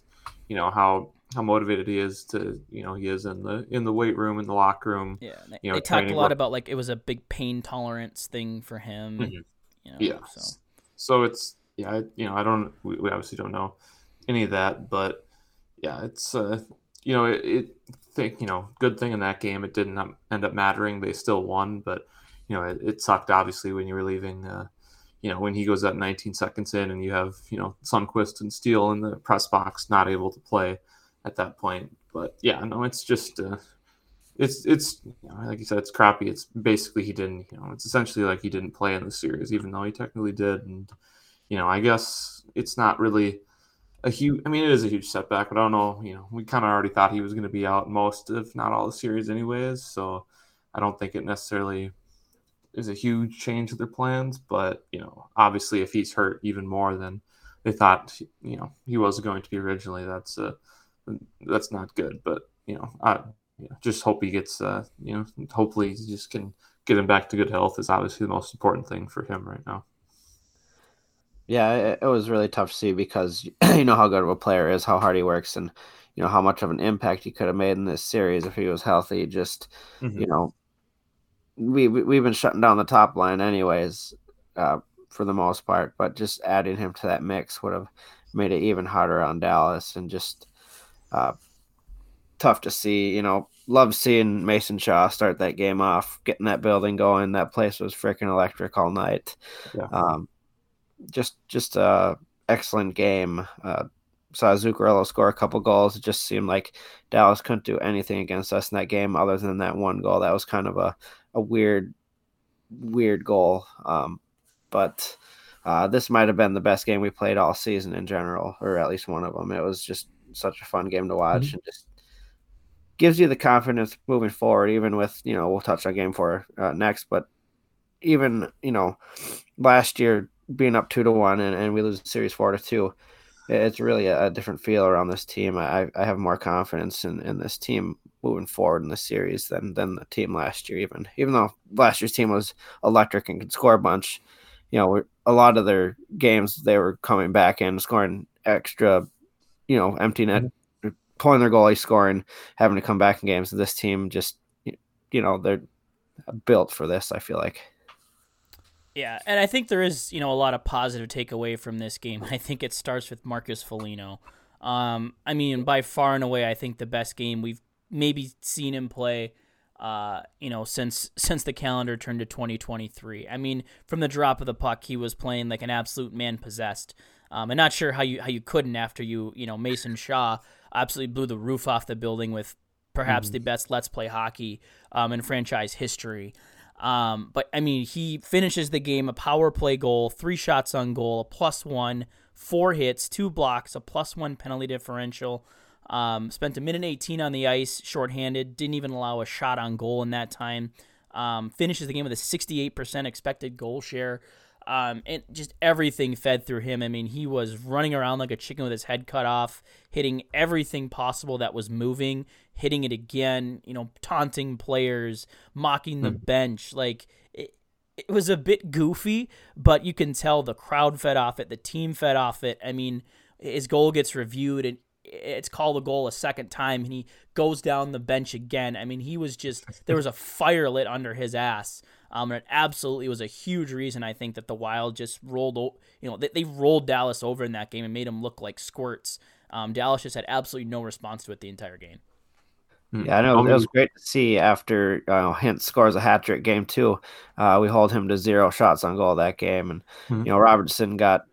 you know, how how motivated he is to, you know, he is in the in the weight room, in the locker room. Yeah, they, you know, they talked a lot work- about like it was a big pain tolerance thing for him. Mhm. You know, Yeah. So So it's yeah, I, you know, I don't we, we obviously don't know any of that, but yeah, it's uh, you know, it, it think you know, good thing in that game it didn't end up mattering. They still won, but you know, it, it sucked obviously when you were leaving. Uh, you know, when he goes up 19 seconds in, and you have you know Sundqvist and Steele in the press box not able to play at that point. But yeah, no, it's just. Uh, it's it's you know, like you said, it's crappy. It's basically he didn't, you know, it's essentially like he didn't play in the series, even though he technically did. And you know, I guess it's not really a huge. I mean, it is a huge setback, but I don't know. You know, we kind of already thought he was going to be out most, if not all, the series, anyways. So I don't think it necessarily is a huge change to their plans. But you know, obviously, if he's hurt even more than they thought, you know, he was going to be originally, that's uh, that's not good. But you know, I you know, just hope he gets, uh, you know, hopefully he just can get him back to good health is obviously the most important thing for him right now. Yeah, it, it was really tough to see because you know how good of a player is, how hard he works, and you know how much of an impact he could have made in this series if he was healthy. Just Mhm. you know, we, we we've been shutting down the top line anyways, uh, for the most part. But just adding him to that mix would have made it even harder on Dallas, and just uh, tough to see. You know, love seeing Mason Shaw start that game off, getting that building going. That place was freaking electric all night. Yeah. Um, just just a excellent game. Uh, saw Zuccarello score a couple goals. It just seemed like Dallas couldn't do anything against us in that game other than that one goal. That was kind of a, a weird weird goal. Um, but uh, this might have been the best game we played all season in general, or at least one of them. It was just such a fun game to watch and just gives you the confidence moving forward, even with, you know, we'll touch on game four uh, next, but even, you know, last year being up two to one and, and we lose the series four to two, it's really a, a different feel around this team. I, I have more confidence in, in this team moving forward in the series than than the team last year. Even even though last year's team was electric and could score a bunch, you know, a lot of their games they were coming back and scoring extra, you know, empty net, mm-hmm. pulling their goalie, scoring, having to come back in games. This team just, you know, they're built for this. I feel like. Yeah, and I think there is, you know, a lot of positive takeaway from this game. I think it starts with Marcus Foligno. Um, I mean, by far and away, I think the best game we've maybe seen him play. Uh, you know, since since the calendar turned to 2023. I mean, from the drop of the puck, he was playing like an absolute man possessed. Um, I'm not sure how you how you couldn't after you you know Mason Shaw absolutely blew the roof off the building with perhaps the best let's play hockey um, in franchise history. Um, but I mean, he finishes the game a power play goal, three shots on goal, a plus one, four hits, two blocks, a plus one penalty differential. Um, spent a minute 18 on the ice, shorthanded, didn't even allow a shot on goal in that time. Um, finishes the game with a 68% expected goal share. Um, and just everything fed through him. I mean, he was running around like a chicken with his head cut off, hitting everything possible that was moving, hitting it again, you know, taunting players, mocking the bench. Like, it, it was a bit goofy, but you can tell the crowd fed off it, the team fed off it. I mean, his goal gets reviewed and it's called a goal a second time and he goes down the bench again. I mean, he was just there was a fire lit under his ass. Um, and it absolutely was a huge reason I think that the Wild just rolled, you know, they, they rolled Dallas over in that game and made them look like squirts. Um, Dallas just had absolutely no response to it the entire game. Yeah, I know it was great to see after uh, Hintz scores a hat trick game two. Uh, we hold him to zero shots on goal that game, and Mhm. you know Robertson got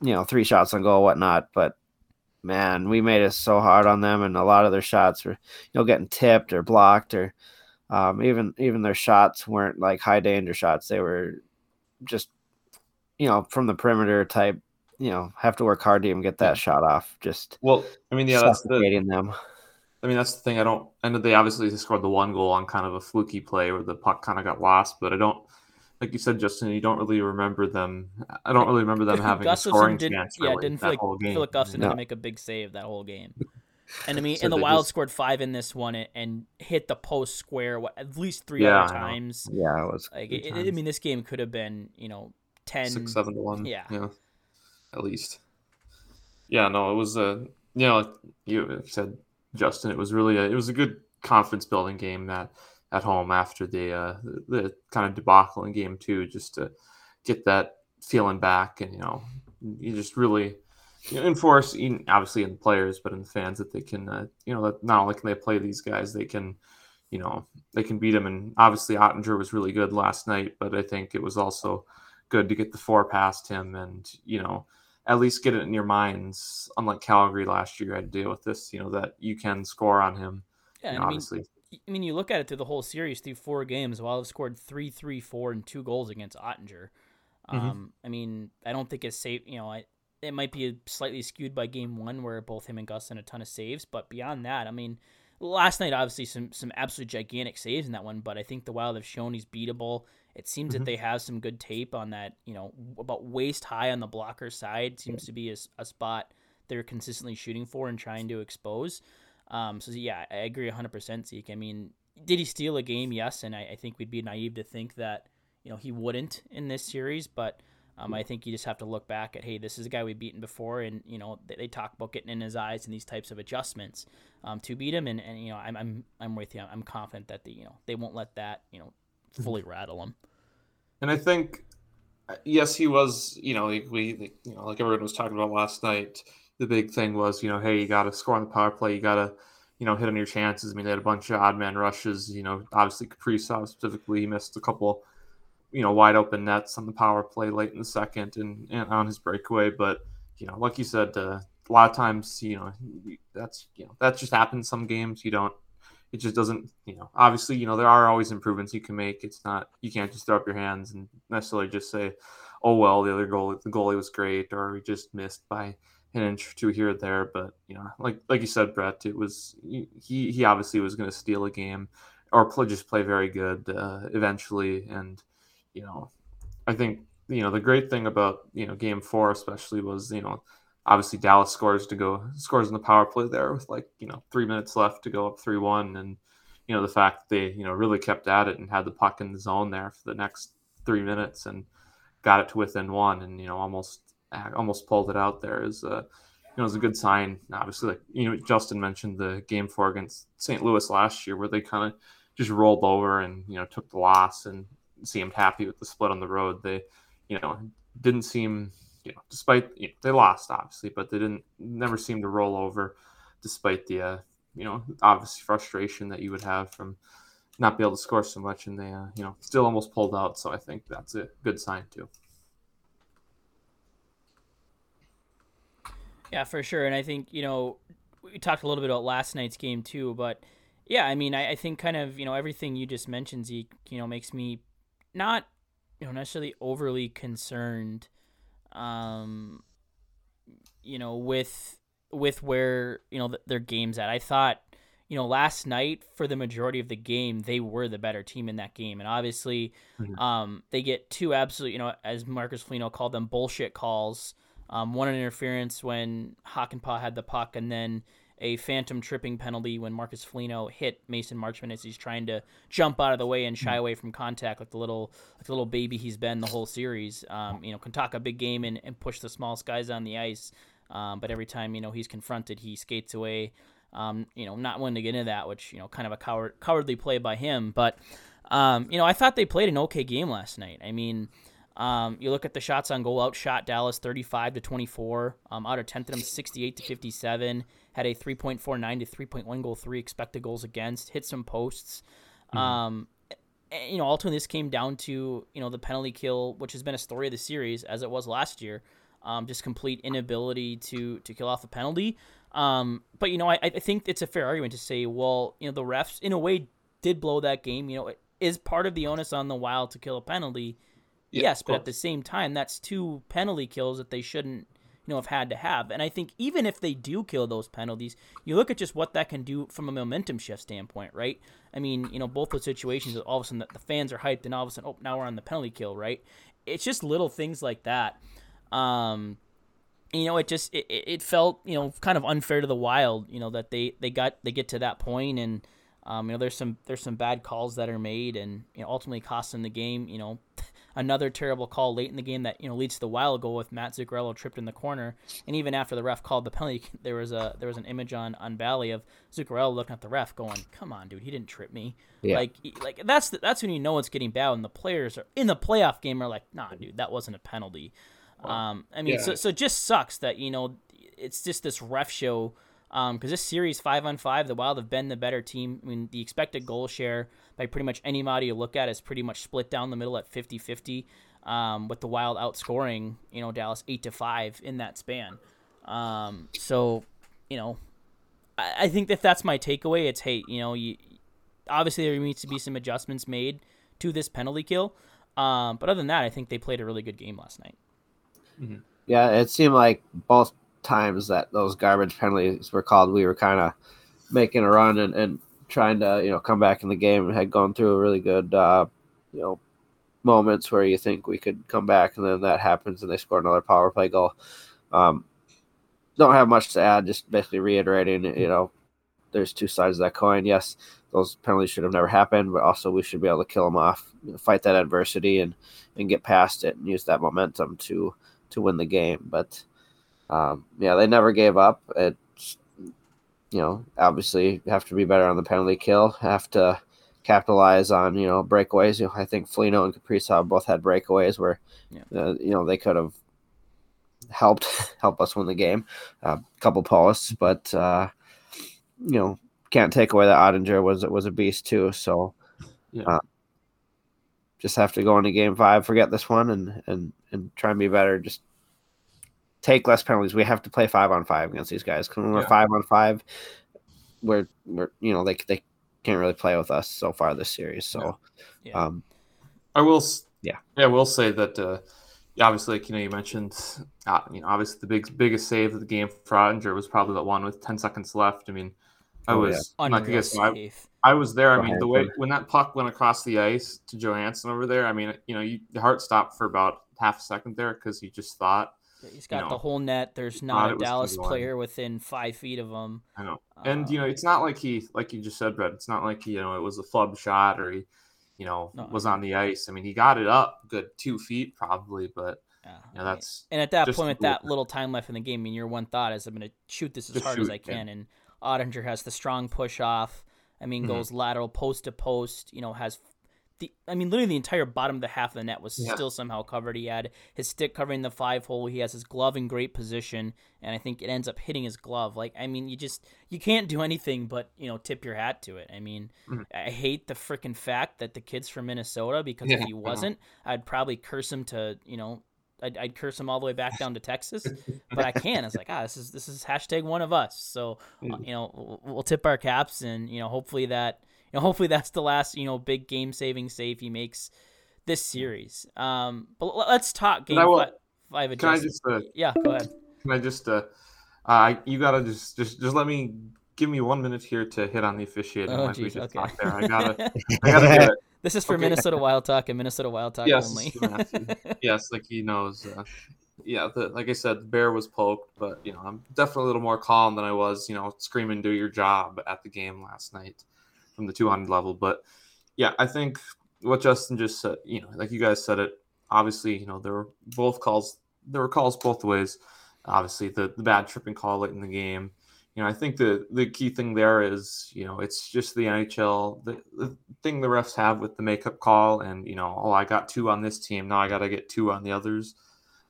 you know three shots on goal, whatnot. But man, we made it so hard on them, and a lot of their shots were you know getting tipped or blocked, or um, even even their shots weren't like high danger shots. They were just you know from the perimeter type. You know, have to work hard to even get that shot off. Just Well, I mean, yeah, that's the them. I mean, that's the thing. I don't. And they obviously scored the one goal on kind of a fluky play where the puck kind of got lost. But I don't, like you said, Justin. You don't really remember them. I don't really remember them having a scoring didn't, chance. Yeah, really, didn't that feel like, whole game. feel like Gustavsson No. didn't make a big save that whole game. And I mean, So and the Wild just- scored five in this one and, hit the post square at least three Yeah, other times. Yeah, it was. Like, it, I mean, this game could have been, you know, ten. six, seven to one. yeah. yeah, at least. Yeah, no, it was a you know like you said, Justin. It was really a it was a good confidence building game that at home after the uh, the kind of debacle in game two, just to get that feeling back, and you know, you just really you know, enforce in- obviously in the players, but in the fans that they can uh, you know that not only can they play these guys, they can you know they can beat them. And obviously Oettinger was really good last night, but I think it was also good to get the four past him and you know at least get it in your minds unlike calgary last year had to deal with this you know that you can score on him Yeah, you know, I mean, obviously I mean, you look at it through the whole series, through four games, Wild have scored three, three, four, and two goals against Oettinger. Mhm. Um, I mean, I don't think it's safe. You know, I, it might be slightly skewed by game one, where both him and Gus had a ton of saves. But beyond that, I mean, last night obviously some some absolute gigantic saves in that one. But I think the Wild have shown he's beatable. It seems that Mhm. they have some good tape on that. You know, about waist high on the blocker side seems to be a spot they're consistently shooting for and trying to expose. Um, so yeah, I agree 100% Zeke. I mean, did he steal a game? Yes, and I, I think we'd be naive to think that you know he wouldn't in this series. But um, I think you just have to look back at hey, this is a guy we've beaten before, and you know they, they talk about getting in his eyes and these types of adjustments um, to beat him. And, and you know I'm, I'm I'm with you. I'm confident that the you know they won't let that you know fully rattle him. and i think uh, yes he was you know like we you know like everyone was talking about last night the big thing was you know hey you got to score on the power play you got to you know hit on your chances i mean they had a bunch of odd man rushes you know obviously Kaprizov specifically he missed a couple you know wide open nets on the power play late in the second and, and on his breakaway. But you know like you said uh, a lot of times you know that's you know that just happens some games. You don't it just doesn't you know obviously you know there are always improvements you can make. It's not you can't just throw up your hands and necessarily just say oh well the other goal the goalie was great or we just missed by an inch or two here or there. But you know like like you said brett it was he he obviously was going to steal a game or play, just play very good uh, eventually. And you know i think you know the great thing about you know game four especially was you know obviously Dallas scores to go scores in the power play there with like you know three minutes left to go up three one and you know the fact that they you know really kept at it and had the puck in the zone there for the next three minutes and got it to within one and you know almost almost pulled it out there is uh you know is a good sign obviously like you know Justin mentioned the game four against St. Louis last year where they kind of just rolled over and you know took the loss and seemed happy with the split on the road they you know didn't seem you know, despite you know, they lost obviously, but they didn't never seem to roll over, despite the uh, you know obvious frustration that you would have from not be able to score so much, and they uh, you know still almost pulled out. So I think that's a good sign too. Yeah, for sure. And I think, you know, we talked a little bit about last night's game too, but yeah, I mean, I, I think kind of, you know, everything you just mentioned, Zeke, you know, makes me not, you know, necessarily overly concerned, um, you know, with, with where, you know, th- their game's at. I thought, you know, last night for the majority of the game, they were the better team in that game. And obviously, Mhm. um, they get two absolute, you know, as Marcus Foligno called them, bullshit calls. Um, one an interference when Hakanpää had the puck, and then a phantom tripping penalty when Marcus Foligno hit Mason Marchment as he's trying to jump out of the way and shy away from contact, like the little like the little baby he's been the whole series. Um, you know, can talk a big game and, and push the smallest guys on the ice, um, but every time you know he's confronted, he skates away. Um, you know, not willing to get into that, which you know, kind of a coward cowardly play by him. But um, you know, I thought they played an okay game last night. I mean. Um, you look at the shots on goal, outshot Dallas 35 to 24. Um, out attempted them 68 to 57. Had a 3.49 to 3.1 goal three expected goals against. Hit some posts. Um, and, you know, ultimately this came down to you know the penalty kill, which has been a story of the series as it was last year. Um, just complete inability to to kill off a penalty. Um, but you know, I, I think it's a fair argument to say, well, you know, the refs in a way did blow that game. You know, it is part of the onus on the Wild to kill a penalty Yeah, yes, but at the same time, that's two penalty kills that they shouldn't, you know have had to have. And I think even if they do kill those penalties, you look at just what that can do from a momentum shift standpoint, right? I mean, you know, both those situations, all of a sudden the fans are hyped, and all of a sudden, oh, now we're on the penalty kill, right? It's just little things like that. Um, you know, it just it, it felt you know kind of unfair to the Wild, you know, that they they got they get to that point and. Um, you know, there's some there's some bad calls that are made, and you know, ultimately cost them the game. You know, another terrible call late in the game that you know leads to the wild goal with Matt Zuccarello tripped in the corner, and even after the ref called the penalty, there was a there was an image on on Bally of Zuccarello looking at the ref, going, "Come on, dude, he didn't trip me." Yeah. Like like that's that's when you know it's getting bad, and the players are in the playoff game are like, "Nah, dude, that wasn't a penalty." Um, I mean, yeah. so so it just sucks that you know it's just this ref show because um, this series five on five, the Wild have been the better team. I mean, the expected goal share by pretty much any anybody you look at is pretty much split down the middle at 50-50, um, with the Wild outscoring you know Dallas eight to five in that span. Um, so you know, I, I think that that's my takeaway. It's hey, you know, you obviously there needs to be some adjustments made to this penalty kill. Um, but other than that, I think they played a really good game last night. Mm-hmm. Yeah, it seemed like both times that those garbage penalties were called, we were kind of making a run and, and trying to you know come back in the game and had gone through a really good uh, you know moments where you think we could come back and then that happens and they score another power play goal. Um, don't have much to add, just basically reiterating, you know, there's two sides of that coin. Yes, those penalties should have never happened, but also we should be able to kill them off, fight that adversity and and get past it and use that momentum to to win the game. But um, yeah, they never gave up. It's you know obviously have to be better on the penalty kill. Have to capitalize on you know breakaways. You know I think Foligno and Kaprizov both had breakaways where yeah. uh, you know they could have helped help us win the game. A uh, couple posts, but uh, you know can't take away that Oettinger was was a beast too. So yeah. Uh, just have to go into game five, forget this one, and and and try and be better. Just take less penalties. We have to play five on five against these guys. When we're yeah. five on five, we're we're you know they they can't really play with us so far this series. So, yeah. Yeah. um, I will yeah yeah I will say that uh, obviously like you know you mentioned uh, you know obviously the big biggest save of the game for Oettinger was probably that one with ten seconds left. I mean, I oh, was yeah. like I guess I, I was there. I mean, the way when that puck went across the ice to Johansson over there, I mean, you know, you, the heart stopped for about half a second there because you just thought He's got you know, the whole net. There's not a Dallas player within five feet of him. I know, and uh, you know, it's not like he, like you just said, Brett. It's not like you know, it was a flub shot or he, you know, no, was on the ice. I mean, he got it up good two feet probably, but yeah, you know, that's and at that point, with that little time left in the game, I mean, your one thought is, I'm going to shoot this as hard shoot, as I can, yeah. and Oettinger has the strong push off. I mean, mm-hmm. goes lateral post to post. You know, has the I mean, literally the entire bottom of the half of the net was yeah. still somehow covered. He had his stick covering the five hole. He has his glove in great position, and I think it ends up hitting his glove. Like, I mean, you just you can't do anything but you know tip your hat to it. I mean, mm-hmm. I hate the freaking fact that the kid's from Minnesota because yeah, if he wasn't, I'd probably curse him to you know I'd, I'd, curse him all the way back down to Texas, but I can. It's like ah, this is this is hashtag one of us. So uh, you know we'll, we'll, tip our caps, and you know hopefully that know, hopefully that's the last you know big game saving save he makes this series. Um, but let's talk game will, five. five can I just uh, yeah, go ahead. Can I just uh, uh, you gotta just just just let me give me one minute here to hit on the officiating. Oh, geez, okay. there. I gotta, I gotta do it. This is for okay. Minnesota Wild Talk and Minnesota Wild Talk yes, only. yes, like he knows. Uh, yeah, the, like I said, the bear was poked, but you know, I'm definitely a little more calm than I was, you know, screaming "Do your job" at the game last night from the 200 level. But yeah, I think what Justin just said, you know, like you guys said it, obviously, you know, there were both calls, there were calls both ways. Obviously, the, the bad tripping call late in the game. You know, I think the the key thing there is, you know, it's just the NHL. The, the thing the refs have with the makeup call, and you know, oh, I got two on this team, now I got to get two on the others.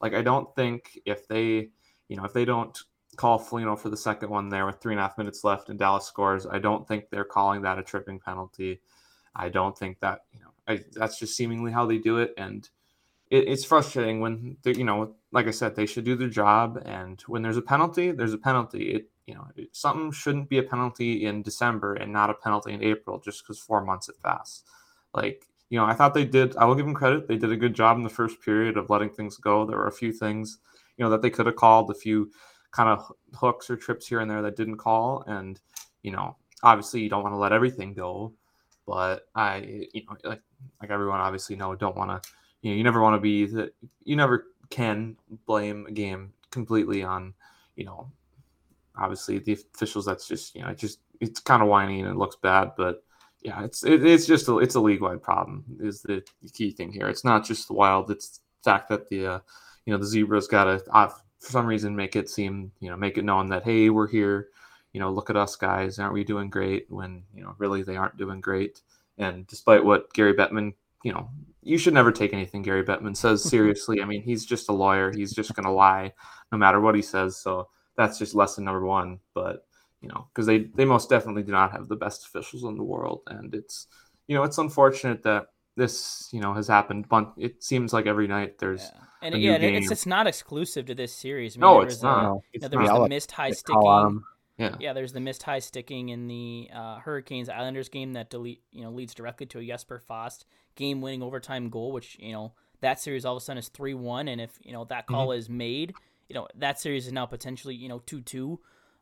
Like, I don't think if they, you know, if they don't call Foligno for the second one there with three and a half minutes left and Dallas scores. I don't think they're calling that a tripping penalty. I don't think that, you know, I, that's just seemingly how they do it. And it, it's frustrating when, you know, like I said, they should do their job. And when there's a penalty, there's a penalty. It, you know, it, something shouldn't be a penalty in December and not a penalty in April just because four months it passed. Like, you know, I thought they did, I will give them credit. They did a good job in the first period of letting things go. There were a few things you know that they could have called a few kind of hooks or trips here and there that didn't call, and you know obviously you don't want to let everything go, but I you know like like everyone obviously know don't want to you know you never want to be that you never can blame a game completely on you know obviously the officials that's just you know it just it's kind of whiny and it looks bad but yeah it's it, it's just a, it's a league wide problem is the key thing here. It's not just the wild it's the fact that the uh, you know the zebras got to for some reason make it seem you know make it known that hey we're here. You know look at us guys. Aren't we doing great? When you know really they aren't doing great. And despite what Gary Bettman you know you should never take anything Gary Bettman says seriously. I mean he's just a lawyer. He's just going to lie no matter what he says. So that's just lesson number one. But you know, because they they most definitely do not have the best officials in the world, and it's you know it's unfortunate that this you know has happened. But it seems like every night there's yeah. and yeah, it's it's not exclusive to this series. I mean, no, it's not. A, it's there was the missed high sticking. Yeah. yeah, there's the missed high sticking in the uh, Hurricanes Islanders game that delete you know leads directly to a Jesper Fast game winning overtime goal, which you know that series all of a sudden is three one, and if you know that call mm-hmm. is made, you know that series is now potentially you know two two.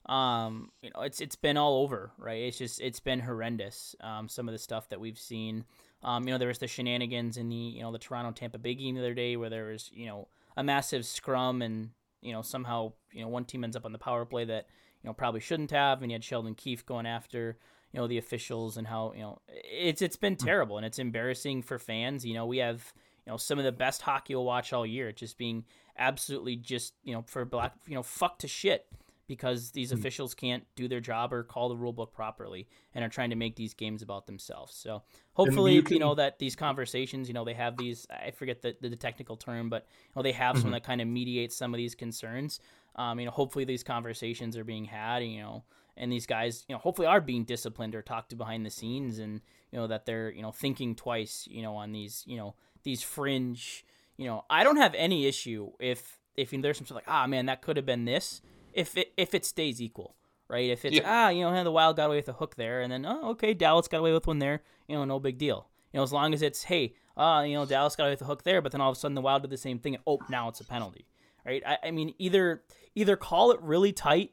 Um, you know, it's it's been all over, right? It's just it's been horrendous. Um, some of the stuff that we've seen. Um, you know, there was the shenanigans in the you know the Toronto Tampa Bay game the other day where there was you know a massive scrum and you know somehow you know one team ends up on the power play that you know probably shouldn't have, and you had Sheldon Keefe going after you know the officials and how you know it's it's been hmm. terrible and it's embarrassing for fans. You know, we have you know some of the best hockey you'll watch all year, just being absolutely just you know for black you know fuck to shit because these mm officials can't do their job or call the rule book properly and are trying to make these games about themselves. So hopefully, you, can... you, know, that these conversations, you know, they have these, I forget the, the, the technical term, but, you know, they have mm-hmm. someone that kind of mediates some of these concerns. Um, you know, hopefully these conversations are being had, you know, and these guys, you know, hopefully are being disciplined or talked to behind the scenes and, you know, that they're, you know, thinking twice, you know, on these, you know, these fringe, you know, I don't have any issue if, if there's some sort of like, ah, man, that could have been this if it if it stays equal, right? If it's yeah. ah, you know, the Wild got away with a hook there, and then oh, okay, Dallas got away with one there, you know, no big deal. You know, as long as it's hey, uh, you know, Dallas got away with a hook there, but then all of a sudden the Wild did the same thing, and oh, now it's a penalty, right? I, I mean, either either call it really tight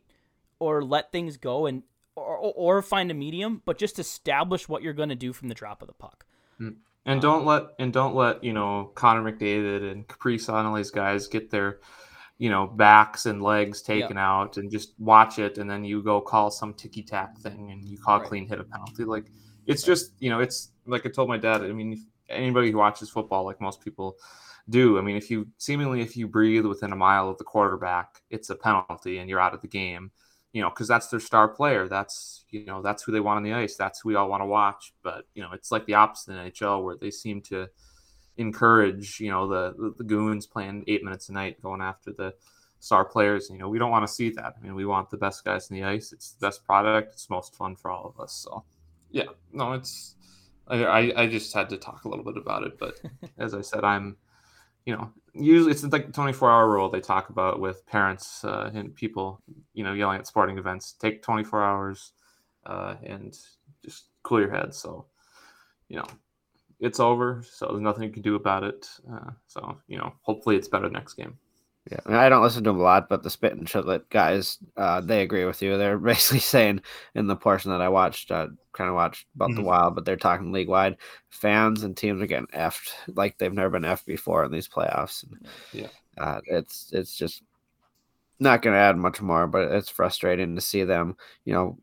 or let things go and or, or find a medium, but just establish what you're going to do from the drop of the puck. Mm. And don't let and don't let you know Connor McDavid and Kaprizov and all these guys get their you know backs and legs taken yep. out and just watch it and then you go call some ticky tack thing and you call right. clean hit a penalty like it's right. just you know it's like i told my dad i mean anybody who watches football like most people do i mean if you seemingly if you breathe within a mile of the quarterback it's a penalty and you're out of the game you know because that's their star player that's you know that's who they want on the ice that's who we all want to watch but you know it's like the opposite in nhl where they seem to encourage you know the, the goons playing eight minutes a night going after the star players you know we don't want to see that. I mean we want the best guys in the ice. It's the best product. It's most fun for all of us so yeah. No it's i i just had to talk a little bit about it but as i said i'm you know usually it's like the 24 hour rule they talk about with parents uh, and people you know yelling at sporting events. Take 24 hours uh, and just cool your head so you know it's over, so there's nothing you can do about it. Uh, so you know, hopefully it's better next game. Yeah, I, mean, I don't listen to them a lot, but the Spit and Chiclet guys, uh, they agree with you. They're basically saying in the portion that I watched, uh, kind of watched about mm-hmm. the Wild, but they're talking league wide. Fans and teams are getting effed like they've never been effed before in these playoffs. And, yeah, uh, it's it's just not going to add much more, but it's frustrating to see them, you know,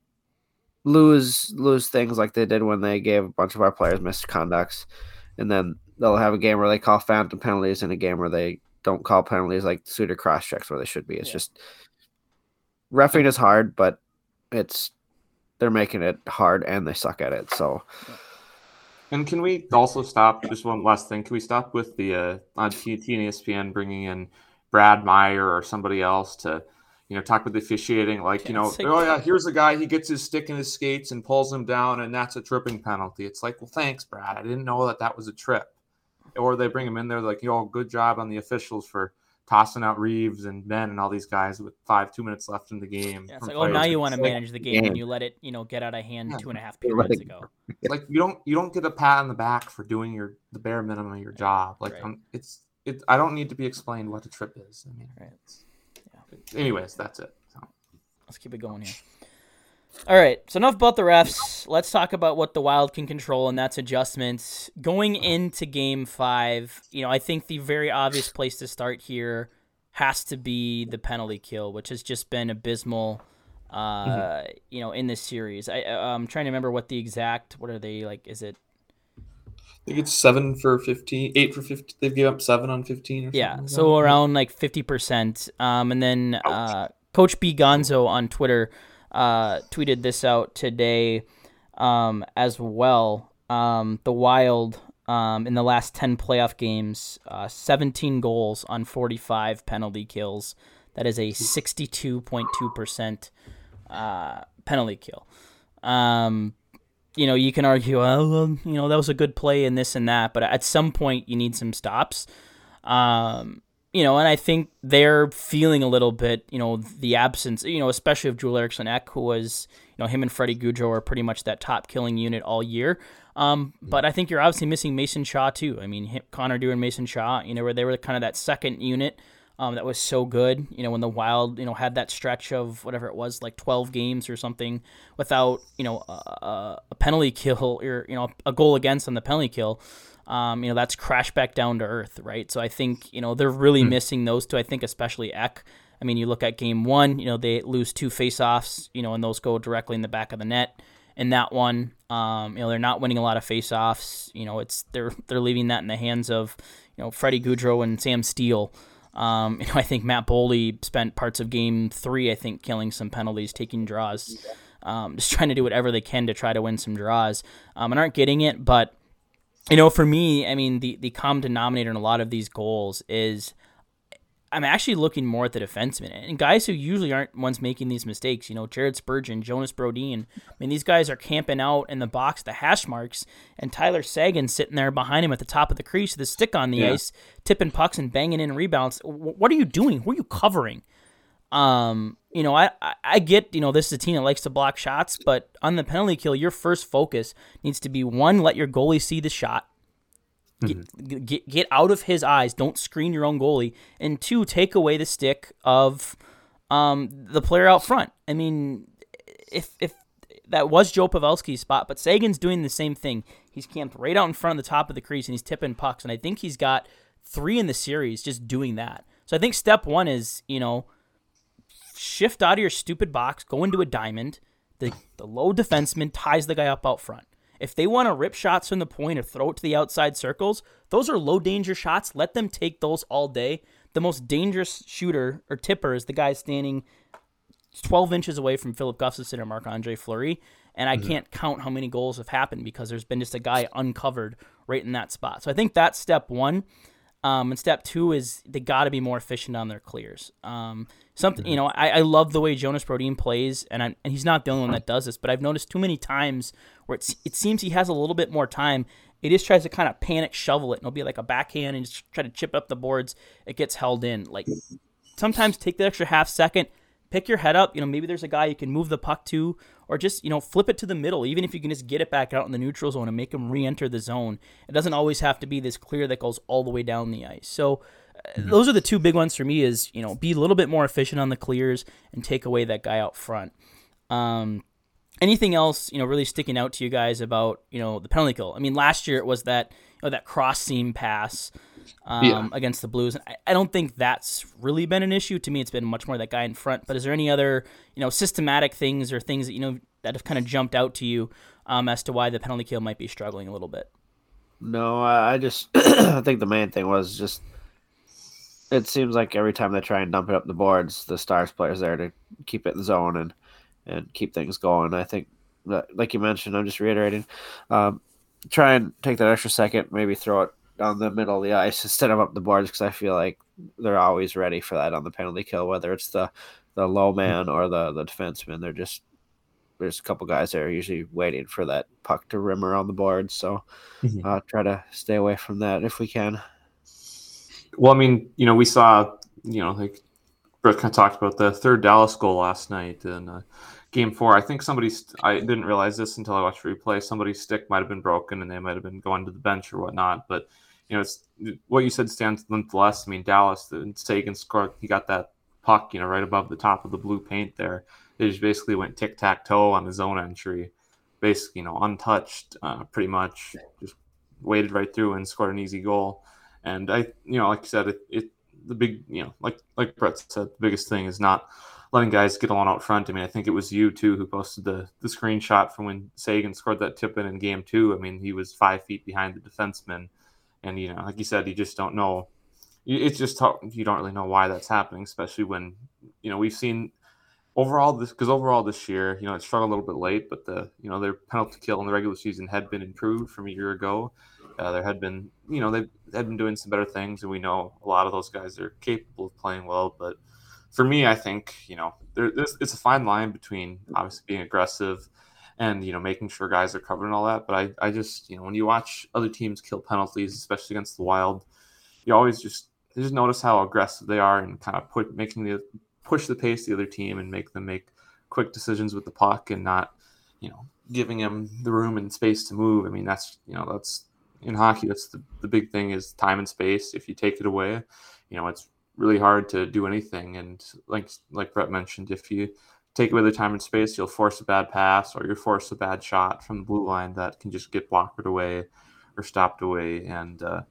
lose lose things like they did when they gave a bunch of our players misconducts, and then they'll have a game where they call phantom penalties and a game where they don't call penalties like Suter cross checks where they should be. It's yeah. just refing is hard, but it's they're making it hard and they suck at it. So. And can we also stop? Just one last thing. Can we stop with the uh, on TNT and ESPN bringing in Brad Meier or somebody else to you know, talk with the officiating, like, you know, oh yeah, here's a guy, he gets his stick in his skates and pulls him down, and that's a tripping penalty. It's like, well, thanks, Brad. I didn't know that that was a trip. Or they bring him in there, like, yo, good job on the officials for tossing out Reaves and Benn and all these guys with five, two minutes left in the game. Yeah, it's like, oh, now you want to manage the game and you let it, you know, get out of hand yeah. two and a half minutes ago. Like you don't you don't get a pat on the back for doing your the bare minimum of your job. Like right. it's it. I don't need to be explained what a trip is. I mean, right. Anyways, that's it. So. Let's keep it going here. All right, so enough about the refs. Let's talk about what the Wild can control, and that's adjustments. Going into game five, you know, I think the very obvious place to start here has to be the penalty kill, which has just been abysmal, uh, mm-hmm. you know, in this series. I, I'm trying to remember what the exact, what are they like? Is it think it's seven for 15, eight for 50. They've given up seven on 15 Yeah, like so around like 50%. Um, and then uh, Coach B Gonzo on Twitter uh, tweeted this out today um, as well. Um, the Wild um, in the last 10 playoff games, uh, 17 goals on 45 penalty kills. That is a 62.2% uh, penalty kill. Um, you know, you can argue, well, you know, that was a good play and this and that, but at some point you need some stops. Um, you know, and I think they're feeling a little bit, you know, the absence, you know, especially of Joel Eriksson Ek, who was, you know, him and Freddie Gaudreau are pretty much that top killing unit all year. Um, but I think you're obviously missing Mason Shaw too. I mean, Connor Dewar and Mason Shaw, you know, where they were kind of that second unit um, that was so good. You know, when the Wild, you know, had that stretch of whatever it was, like 12 games or something, without you know a, a penalty kill or you know a goal against on the penalty kill. Um, you know, that's crash back down to earth, right? So I think you know they're really mm. missing those two. I think especially Ek. I mean, you look at game one, you know, they lose two faceoffs, you know, and those go directly in the back of the net. In that one, um, you know, they're not winning a lot of faceoffs. You know, it's they're they're leaving that in the hands of, you know, Freddie Gaudreau and Sam Steele. Um, you know, I think Matt Boldy spent parts of game three, I think, killing some penalties, taking draws, um, just trying to do whatever they can to try to win some draws, um, and aren't getting it. But you know, for me, I mean, the the common denominator in a lot of these goals is I'm actually looking more at the defensemen and guys who usually aren't ones making these mistakes. You know, Jared Spurgeon, Jonas Brodin. I mean, these guys are camping out in the box, the hash marks, and Tyler Seguin sitting there behind him at the top of the crease with a stick on the yeah. ice, tipping pucks and banging in rebounds. What are you doing? Who are you covering? Um, you know, I, I get, you know, this is a team that likes to block shots, but on the penalty kill, your first focus needs to be one, let your goalie see the shot. Get, mm-hmm. get, get out of his eyes. Don't screen your own goalie. And two, take away the stick of um, the player out front. I mean, if if that was Joe Pavelski's spot, but Seguin's doing the same thing. He's camped right out in front of the top of the crease and he's tipping pucks. And I think he's got three in the series just doing that. So I think step one is, you know, shift out of your stupid box, go into a diamond. The, the low defenseman ties the guy up out front. If they want to rip shots from the point or throw it to the outside circles, those are low danger shots. Let them take those all day. The most dangerous shooter or tipper is the guy standing 12 inches away from Filip Gustavsson or Marc Andre Fleury. And I mm-hmm. can't count how many goals have happened because there's been just a guy uncovered right in that spot. So I think that's step one. Um, and step two is they got to be more efficient on their clears. Um, something you mm-hmm. know, I, I love the way Jonas Brodin plays, and I, and he's not the only one that does this. But I've noticed too many times where it's, it seems he has a little bit more time. He just tries to kind of panic shovel it, and it'll be like a backhand and just try to chip up the boards. It gets held in. Like sometimes take the extra half second, pick your head up. You know, maybe there's a guy you can move the puck to, or just you know flip it to the middle. Even if you can just get it back out in the neutral zone and make him re-enter the zone, it doesn't always have to be this clear that goes all the way down the ice. So. Mm-hmm. Those are the two big ones for me. Is you know be a little bit more efficient on the clears and take away that guy out front. Um, anything else you know really sticking out to you guys about you know the penalty kill? I mean, last year it was that you know, that cross seam pass um, yeah. against the Blues. I, I, don't think that's really been an issue. To me, it's been much more that guy in front. But is there any other you know systematic things or things that you know that have kind of jumped out to you um, as to why the penalty kill might be struggling a little bit? No, I just I think the main thing was just it seems like every time they try and dump it up the boards, the Stars players there to keep it in zone and and keep things going. I think, that, like you mentioned, I'm just reiterating, um, try and take that extra second, maybe throw it down the middle of the ice instead of up the boards because I feel like they're always ready for that on the penalty kill, whether it's the the low man or the the defenseman. They're just there's a couple guys that are usually waiting for that puck to rim around the board. So mm-hmm. uh, try to stay away from that if we can. Well, I mean, you know, we saw, you know, like Brett kind of talked about the third Dallas goal last night, and uh, game four. I think somebody's. I didn't realize this until I watched replay. Somebody's stick might have been broken, and they might have been going to the bench or whatnot. But you know, it's what you said stands nonetheless. I mean, Dallas, the Seguin scored. He got that puck, you know, right above the top of the blue paint there. It just basically went tic tac toe on the zone entry, basically, you know, untouched, uh, pretty much, just waded right through and scored an easy goal. And I, you know, like I said, it, it the big, you know, like like Brett said, the biggest thing is not letting guys get along out front. I mean, I think it was you too who posted the the screenshot from when Seguin scored that tip in in game two. I mean, he was five feet behind the defenseman, and you know, like you said, you just don't know. It's just you don't really know why that's happening, especially when you know we've seen overall this because overall this year, you know, it struggled a little bit late, but the you know their penalty kill in the regular season had been improved from a year ago. Uh, there had been, you know, they had been doing some better things, and we know a lot of those guys are capable of playing well, but for me, I think you know there, it's a fine line between obviously being aggressive and you know making sure guys are covered and all that. But I, I just you know when you watch other teams kill penalties, especially against the Wild, you always just you just notice how aggressive they are and kind of put making the push the pace the other team and make them make quick decisions with the puck and not you know giving them the room and space to move. I mean that's you know that's in hockey that's the, the big thing is time and space. If you take it away, you know it's really hard to do anything. And like like Brett mentioned, if you take away the time and space, you'll force a bad pass or you'll force a bad shot from the blue line that can just get blocked away or stopped away. And uh,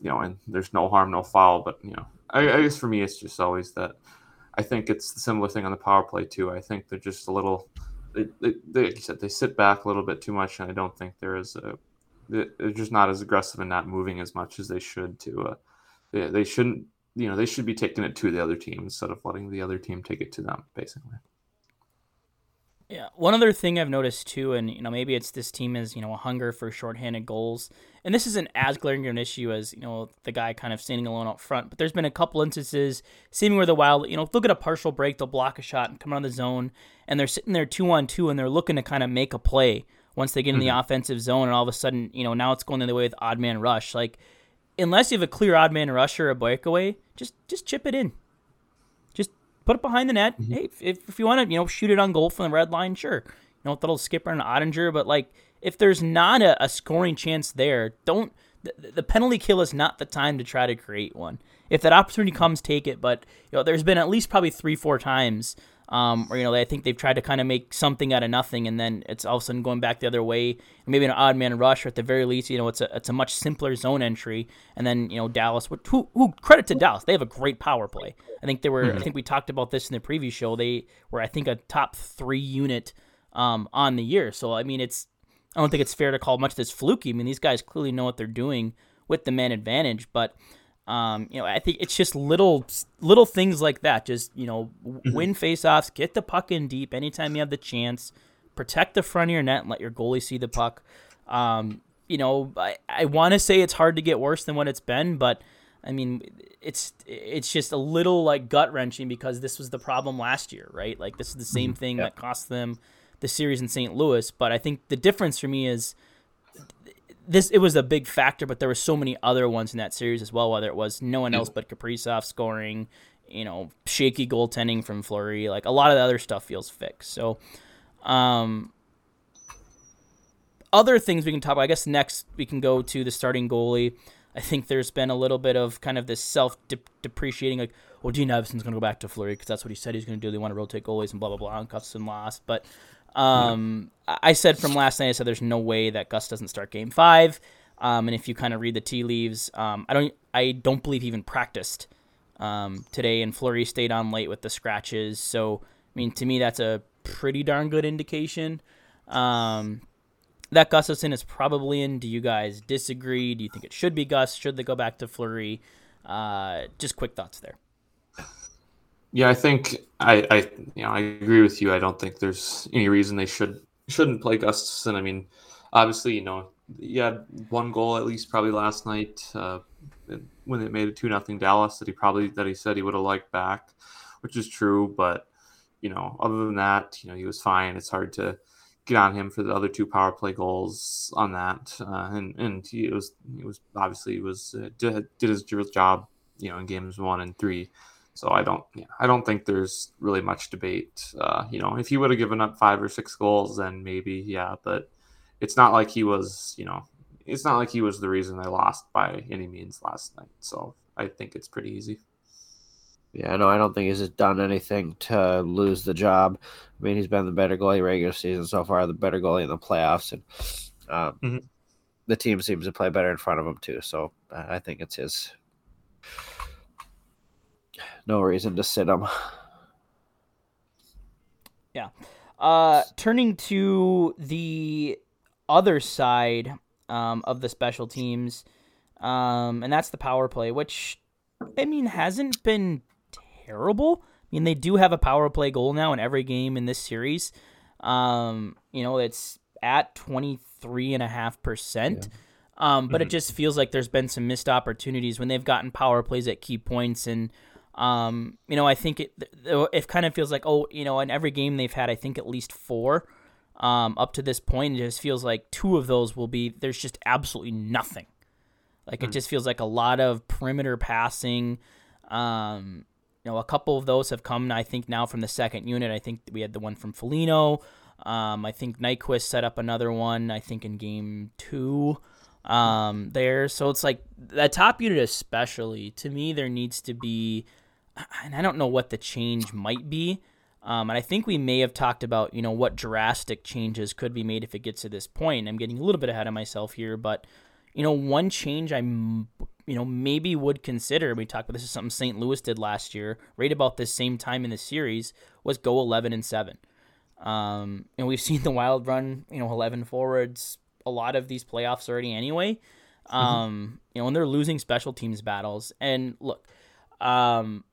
you know, and there's no harm, no foul. But you know, I, I guess for me, it's just always that. I think it's the similar thing on the power play too. I think they're just a little. They, they, they, like you said, they sit back a little bit too much, and I don't think there is a. They're just not as aggressive and not moving as much as they should. To, uh, they, they shouldn't you know they should be taking it to the other team instead of letting the other team take it to them basically yeah one other thing i've noticed too and you know maybe it's this team is you know a hunger for shorthanded goals and this isn't as glaring an issue as you know the guy kind of standing alone up front but there's been a couple instances seeming where the wild you know look at a partial break they'll block a shot and come on the zone and they're sitting there two on two and they're looking to kind of make a play once they get in mm-hmm. the offensive zone and all of a sudden you know now it's going the other way with odd man rush like unless you have a clear odd man rusher or a breakaway, just just chip it in. Just put it behind the net. Mm-hmm. Hey, if, if you want to, you know, shoot it on goal from the red line, sure. You know, that'll skipper and Oettinger, but like if there's not a, a scoring chance there, don't the, the penalty kill is not the time to try to create one. If that opportunity comes, take it. But you know, there's been at least probably three, four times um, or you know, I think they've tried to kind of make something out of nothing, and then it's all of a sudden going back the other way. Maybe an odd man rush, or at the very least, you know, it's a it's a much simpler zone entry. And then you know, Dallas, who, who credit to Dallas, they have a great power play. I think they were. Mm-hmm. I think we talked about this in the previous show. They were, I think, a top three unit um, on the year. So I mean, it's I don't think it's fair to call much of this fluky. I mean, these guys clearly know what they're doing with the man advantage, but um, you know, I think it's just little little things like that. Just you know, mm-hmm. win faceoffs, get the puck in deep anytime you have the chance, protect the front of your net, and let your goalie see the puck. Um, you know, I, I want to say it's hard to get worse than what it's been, but I mean, it's it's just a little like gut wrenching because this was the problem last year, right? Like this is the same mm-hmm. thing yeah. that cost them the series in St. Louis. But I think the difference for me is this it was a big factor, but there were so many other ones in that series as well. Whether it was no one else but Kaprizov scoring, you know, shaky goaltending from Fleury, like a lot of the other stuff feels fixed. So, um, other things we can talk about. I guess next we can go to the starting goalie. I think there's been a little bit of kind of this self depreciating, like, well, Dean Evason's going to go back to Fleury because that's what he said he's going to do. They want to rotate goalies and blah blah blah. And Gustavsson lost, but um, yeah. I said from last night, I said there's no way that Gus doesn't start Game Five. Um, and if you kind of read the tea leaves, um, I don't, I don't believe he even practiced um, today, and Fleury stayed on late with the scratches. So, I mean, to me, that's a pretty darn good indication. Um, that Gustavsson is probably in. Do you guys disagree? Do you think it should be Gus? Should they go back to Fleury? Uh, just quick thoughts there. Yeah, I think I, I, you know, I agree with you. I don't think there's any reason they should shouldn't play Gustavsson. I mean, obviously, you know, he had one goal at least probably last night uh, when it made it two nothing Dallas that he probably that he said he would have liked back, which is true. But you know, other than that, you know, he was fine. It's hard to get on him for the other two power play goals on that, uh, and and he was he was obviously he was uh, did, did his job, you know, in games one and three. So I don't, yeah, I don't think there's really much debate. Uh, you know, if he would have given up five or six goals, then maybe, yeah. But it's not like he was, you know, it's not like he was the reason they lost by any means last night. So I think it's pretty easy. Yeah, no, I don't think he's done anything to lose the job. I mean, he's been the better goalie regular season so far, the better goalie in the playoffs, and um, mm-hmm. the team seems to play better in front of him too. So uh, I think it's his. No reason to sit him. Yeah. Uh, turning to the other side um, of the special teams, um, and that's the power play, which I mean hasn't been terrible. I mean, they do have a power play goal now in every game in this series. Um, you know, it's at 23.5%. Um, but mm-hmm. it just feels like there's been some missed opportunities when they've gotten power plays at key points. And, um, you know, I think it, it kind of feels like, oh, you know, in every game they've had, I think at least four um, up to this point. It just feels like two of those will be, there's just absolutely nothing. Like mm-hmm. it mm. just feels like a lot of perimeter passing. Um, you know, a couple of those have come, I think, now from the second unit. I think we had the one from Foligno. Um, I think Nyquist set up another one, I think, in game two um, there. So it's like the top unit, especially, to me, there needs to be, and I don't know what the change might be. Um, and I think we may have talked about, you know, what drastic changes could be made if it gets to this point. I'm getting a little bit ahead of myself here, but, you know, one change I'm you know, maybe would consider. We talked about this is something St. Louis did last year, right about this same time in the series, was go eleven and seven. Um, and we've seen the Wild run, you know, eleven forwards a lot of these playoffs already anyway. Mm-hmm. Um, mm-hmm. you know, when they're losing special teams battles, and look, um,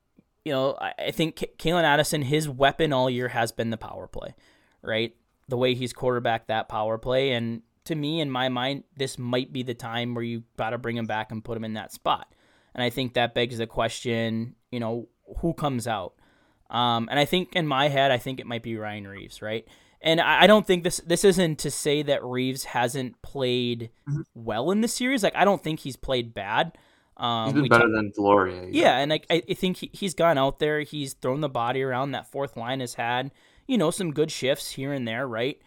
you know, I, I think K- Calen Addison, his weapon all year has been the power play, right? The way he's quarterbacked that power play, and to me, in my mind, this might be the time where you got to bring him back and put him in that spot. And I think that begs the question, you know, who comes out? Um, and I think in my head, I think it might be Ryan Reaves, right? And I, I don't think this this isn't to say that Reaves hasn't played mm-hmm. well in the series. Like I don't think he's played bad. Um, he's been better talk- than Deslauriers. Yeah. and I, I think he, he's gone out there. He's thrown the body around. That fourth line has had, you know, some good shifts here and there, right?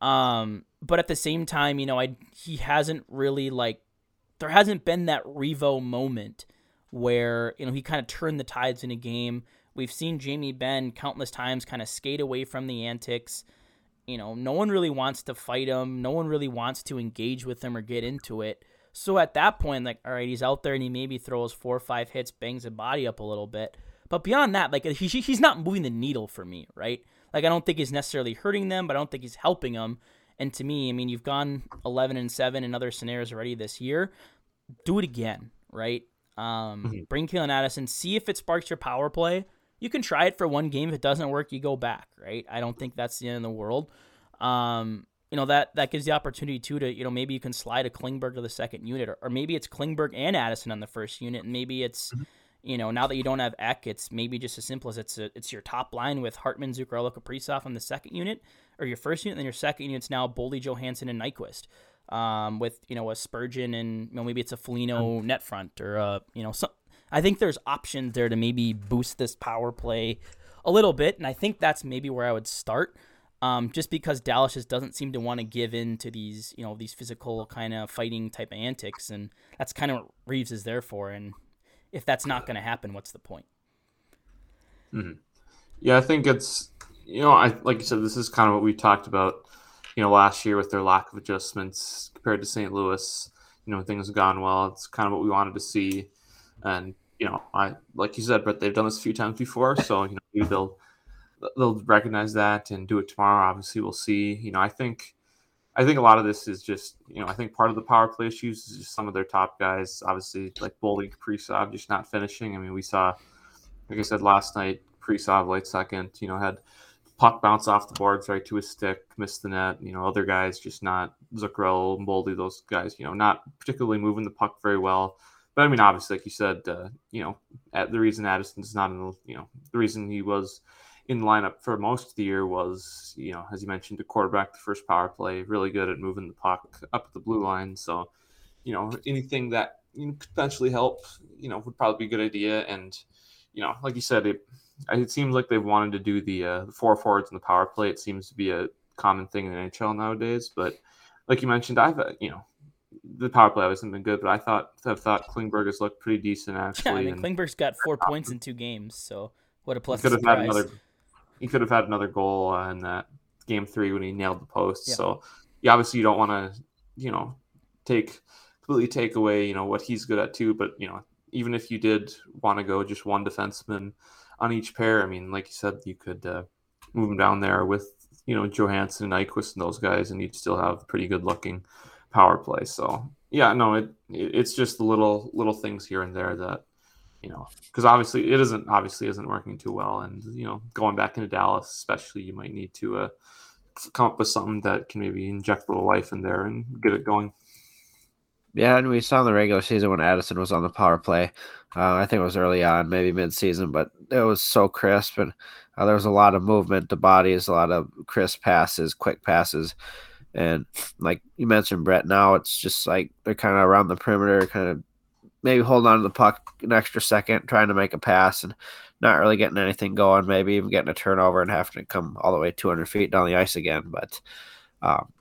Um, but at the same time, you know, I he hasn't really like there hasn't been that Revo moment where you know he kind of turned the tides in a game. We've seen Jamie Benn countless times kind of skate away from the antics. You know, no one really wants to fight him. No one really wants to engage with him or get into it. So at that point, like, all right, he's out there and he maybe throws four or five hits, bangs the body up a little bit. But beyond that, like, he, he's not moving the needle for me, right? Like, I don't think he's necessarily hurting them, but I don't think he's helping them. And to me, I mean, you've gone 11 and 7 in other scenarios already this year. Do it again, right? Um, mm-hmm. Bring Calen Addison, see if it sparks your power play. You can try it for one game. If it doesn't work, you go back, right? I don't think that's the end of the world. Um, you know that that gives the opportunity too to you know maybe you can slide a Klingberg to the second unit, or, or maybe it's Klingberg and Addison on the first unit, and maybe it's mm-hmm. you know now that you don't have Ek, it's maybe just as simple as it's a, it's your top line with Hartman, Zuccarello, Kaprizov on the second unit, or your first unit, and then your second unit's now Boldy, Johansson, and Nyquist. Um, with you know a Spurgeon and you know, maybe it's a Foligno net front or uh, you know some. I think there's options there to maybe boost this power play a little bit, and I think that's maybe where I would start. Um, just because Dallas just doesn't seem to want to give in to these, you know, these physical kind of fighting type of antics, and that's kind of what Reaves is there for. And if that's not going to happen, what's the point? Mm-hmm. Yeah, I think it's you know, I like you said, this is kind of what we talked about, you know, last year with their lack of adjustments compared to St. Louis. You know, things have gone well. It's kind of what we wanted to see, and you know, I like you said, but they've done this a few times before, so you know, maybe they'll they'll recognize that and do it tomorrow. Obviously, we'll see. You know, I think. I think a lot of this is just, you know, I think part of the power play issues is just some of their top guys, obviously like Boldy Kaprizov just not finishing. I mean, we saw, like I said last night, Kaprizov late second, you know, had puck bounce off the boards right to his stick, missed the net. You know, other guys just not Zuccarello Boldy, those guys, you know, not particularly moving the puck very well. But I mean, obviously, like you said, uh, you know, at the reason Addison's not in the, you know, the reason he was in lineup for most of the year was, you know, as you mentioned, the quarterback the first power play, really good at moving the puck up the blue line. So, you know, anything that you know, potentially help, you know, would probably be a good idea. And, you know, like you said, it, it seems like they've wanted to do the, uh, the four forwards in the power play. It seems to be a common thing in the NHL nowadays. But like you mentioned, I've uh, you know the power play hasn't been good, but I thought I thought Klingberg has looked pretty decent actually. Yeah, I mean and Klingberg's got four points in two games, so what a plus could have had another. He could have had another goal uh, in that game three when he nailed the post. Yeah. So yeah, obviously you don't want to you know take completely take away you know what he's good at too. But you know even if you did want to go just one defenseman on each pair, I mean like you said, you could uh, move him down there with you know Johansson and Nyquist and those guys, and you'd still have pretty good looking power play. So yeah, no, it, it it's just the little little things here and there that you know because obviously it isn't obviously isn't working too well, and you know going back into Dallas, especially, you might need to uh, come up with something that can maybe inject a little life in there and get it going. Yeah, and we saw in the regular season when Addison was on the power play. Uh, I think it was early on, maybe mid-season, but it was so crisp, and uh, there was a lot of movement to bodies, a lot of crisp passes, quick passes, and like you mentioned, Brett. Now it's just like they're kind of around the perimeter, kind of maybe holding on to the puck an extra second, trying to make a pass, and not really getting anything going. Maybe even getting a turnover and having to come all the way 200 feet down the ice again. But um,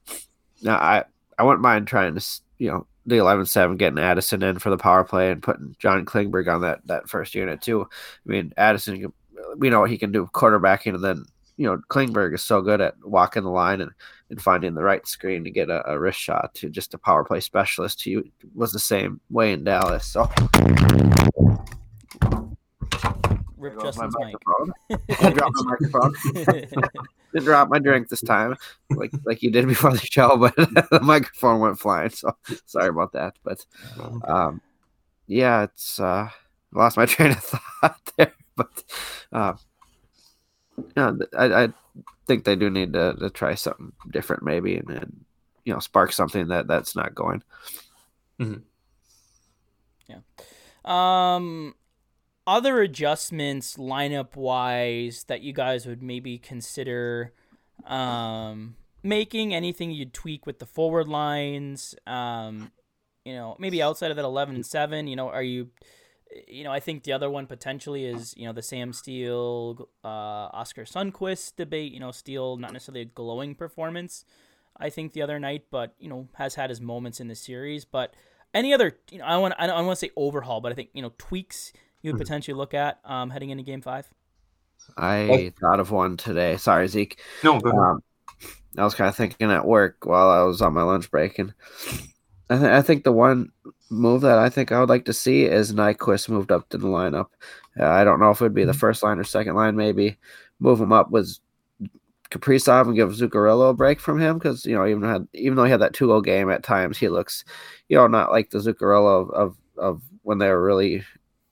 now I I wouldn't mind trying to you know the 11-7 getting Addison in for the power play and putting John Klingberg on that that first unit too. I mean Addison, we know what he can do quarterbacking, and then you know Klingberg is so good at walking the line and, and finding the right screen to get a, a wrist shot to just a power play specialist. He was the same way in Dallas. So Rip There my Justin's mic. microphone. Drop my microphone. Didn't drop my drink this time, like like you did before the show, but the microphone went flying. So sorry about that. But um, yeah, it's uh, lost my train of thought there. But uh, yeah, th- I, I think they do need to, to try something different, maybe, and, and you know, spark something that that's not going. Yeah. Um, other adjustments lineup wise that you guys would maybe consider um, making anything you'd tweak with the forward lines um, you know maybe outside of that 11 and 7 you know are you you know i think the other one potentially is you know the sam steele uh, Oskar Sundqvist debate you know steele not necessarily a glowing performance i think the other night but you know has had his moments in the series but any other you know i want i don't want to say overhaul but i think you know tweaks you would Mhm. potentially look at um, heading into game five I thought of one today. Sorry, Zeke. No, go ahead. Um, I was kind of thinking at work while I was on my lunch break, and I, th- I think the one move that I think I would like to see is Nyquist moved up to the lineup. Uh, I don't know if it would be the first line or second line. Maybe move him up with Kaprizov and give Zuccarello a break from him because you know even had even though he had that two goal game at times he looks you know not like the Zuccarello of of, of when they were really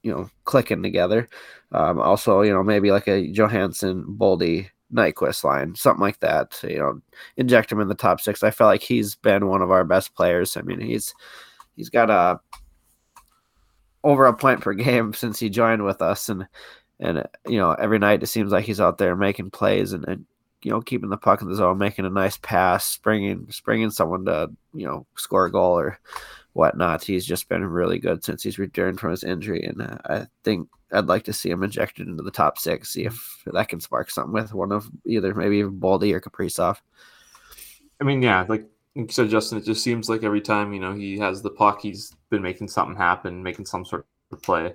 you know clicking together. Um, also, you know, maybe like a Johansson, Boldy, Nyquist line, something like that. You know, inject him in the top six. I feel like he's been one of our best players. I mean, he's he's got a over a point per game since he joined with us, and and you know, every night it seems like he's out there making plays and, and you know keeping the puck in the zone, making a nice pass, springing springing someone to you know score a goal or whatnot. He's just been really good since he's returned from his injury, and uh, I think I'd like to see him injected into the top six, see if that can spark something with one of either maybe even Boldy or Kaprizov. I mean, yeah, like you said, Justin, it just seems like every time you know he has the puck, he's been making something happen, making some sort of play.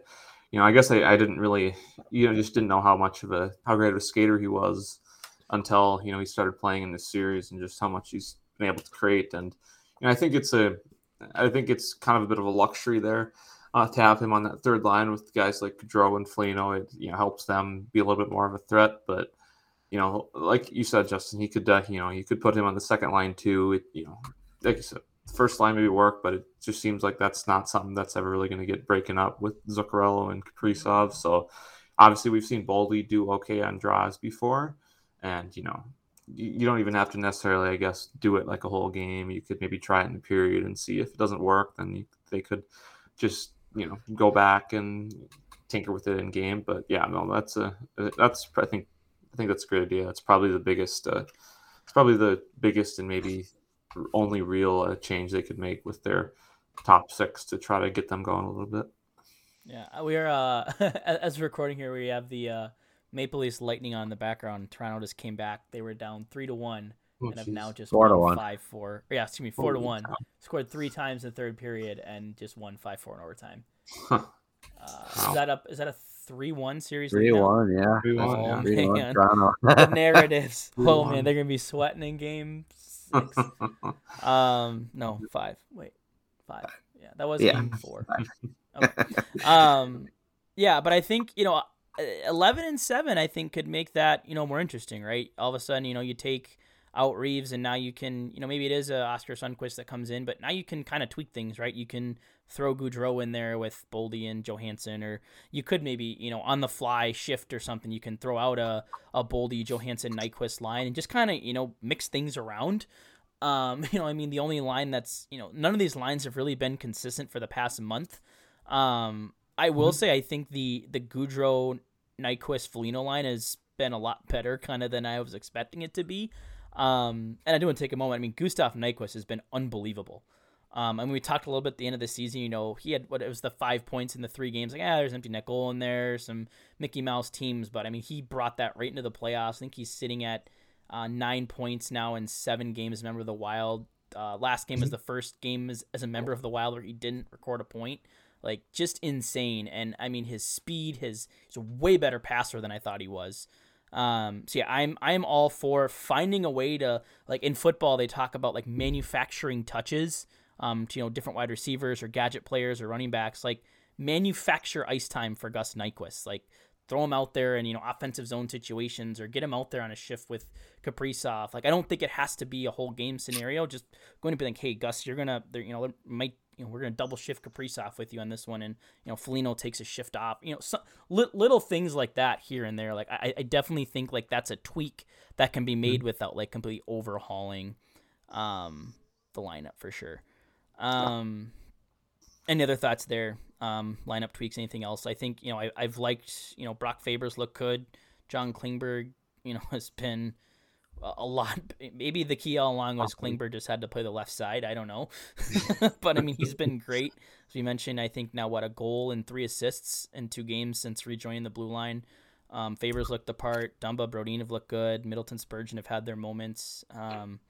You know, I guess I, I didn't really, you know, just didn't know how much of a how great of a skater he was until you know he started playing in this series and just how much he's been able to create. And you know, I think it's a, I think it's kind of a bit of a luxury there uh, to have him on that third line with guys like Gaudreau and Foligno. It you know helps them be a little bit more of a threat, but you know, like you said, Justin, he could, uh, you know, you could put him on the second line too. It, you know, like you said, first line maybe work, but it just seems like that's not something that's ever really going to get breaking up with Zuccarello and Kaprizov. So obviously, we've seen Boldy do okay on draws before, and you know, you, don't even have to necessarily, I guess, do it like a whole game. You could maybe try it in the period and see if it doesn't work, then you, they could just you know go back and tinker with it in game. But yeah, no, that's a that's I think I think that's a great idea. It's probably the biggest. Uh, it's probably the biggest and maybe only real uh, change they could make with their top six to try to get them going a little bit. Yeah, we are. Uh, as recording here, we have the uh, Maple Leafs Lightning on in the background. Toronto just came back. They were down three to one Oh, and have now just Four to won one. five four. Yeah, excuse me, four to one. cow. Scored three times in the third period and just won five four in overtime. Huh. Uh, Wow. Is that up? is that a three one series? Three right one, yeah. Three one, Oh, yeah. Three one, man. Toronto. the narratives. Three oh one. man, they're gonna be sweating in game six. Um, no, five. Wait, five. Yeah, that was Yeah. game four. Okay. Um, yeah, but I think you know, uh, eleven and seven, I think could make that you know more interesting, right? All of a sudden, you know, you take out Reaves, and now you can, you know, maybe it is a Oskar Sundqvist that comes in, but now you can kind of tweak things, right? You can throw Gaudreau in there with Boldy and Johansson, or you could maybe, you know, on the fly shift or something. You can throw out a a Boldy, Johansson, Nyquist line, and just kind of, you know, mix things around. Um, you know, I mean, the only line that's, you know, none of these lines have really been consistent for the past month. Um, I will say, I think the the Gaudreau, Nyquist, Foligno line has been a lot better, kind of than I was expecting it to be. Um, and I do want to take a moment. I mean, Gustav Nyquist has been unbelievable. Um, and we talked a little bit at the end of the season. You know, he had what it was the five points in the three games. Like, ah, there's an empty net goal in there, some Mickey Mouse teams, but I mean, he brought that right into the playoffs. I think he's sitting at uh, nine points now in seven games as a member of the Wild. Uh, last game was the first game as, as a member of the Wild where he didn't record a point. Like just insane. And I mean, his speed, his he's a way better passer than I thought he was. Um, so yeah, I'm I'm all for finding a way to like in football they talk about like manufacturing touches um, to you know different wide receivers or gadget players or running backs like manufacture ice time for Gus Nyquist like throw him out there in you know offensive zone situations or get him out there on a shift with Kaprizov like I don't think it has to be a whole game scenario just going to be like hey Gus you're gonna you know might you know we're gonna double shift Kaprizov with you on this one and you know Foligno takes a shift off you know li- little things like that here and there like I, I definitely think like that's a tweak that can be made without like completely overhauling um the lineup for sure. Um any other thoughts there um lineup tweaks anything else? I think you know I, i've liked you know brock faber's look good. John klingberg you know has been a lot maybe the key all along was klingberg just had to play the left side i don't know but i mean he's been great as we mentioned i think now what a goal and three assists in two games since rejoining the blue line um, Faber's looked the part. Dumba, Brodin have looked good. Middleton, Spurgeon have had their moments. Um,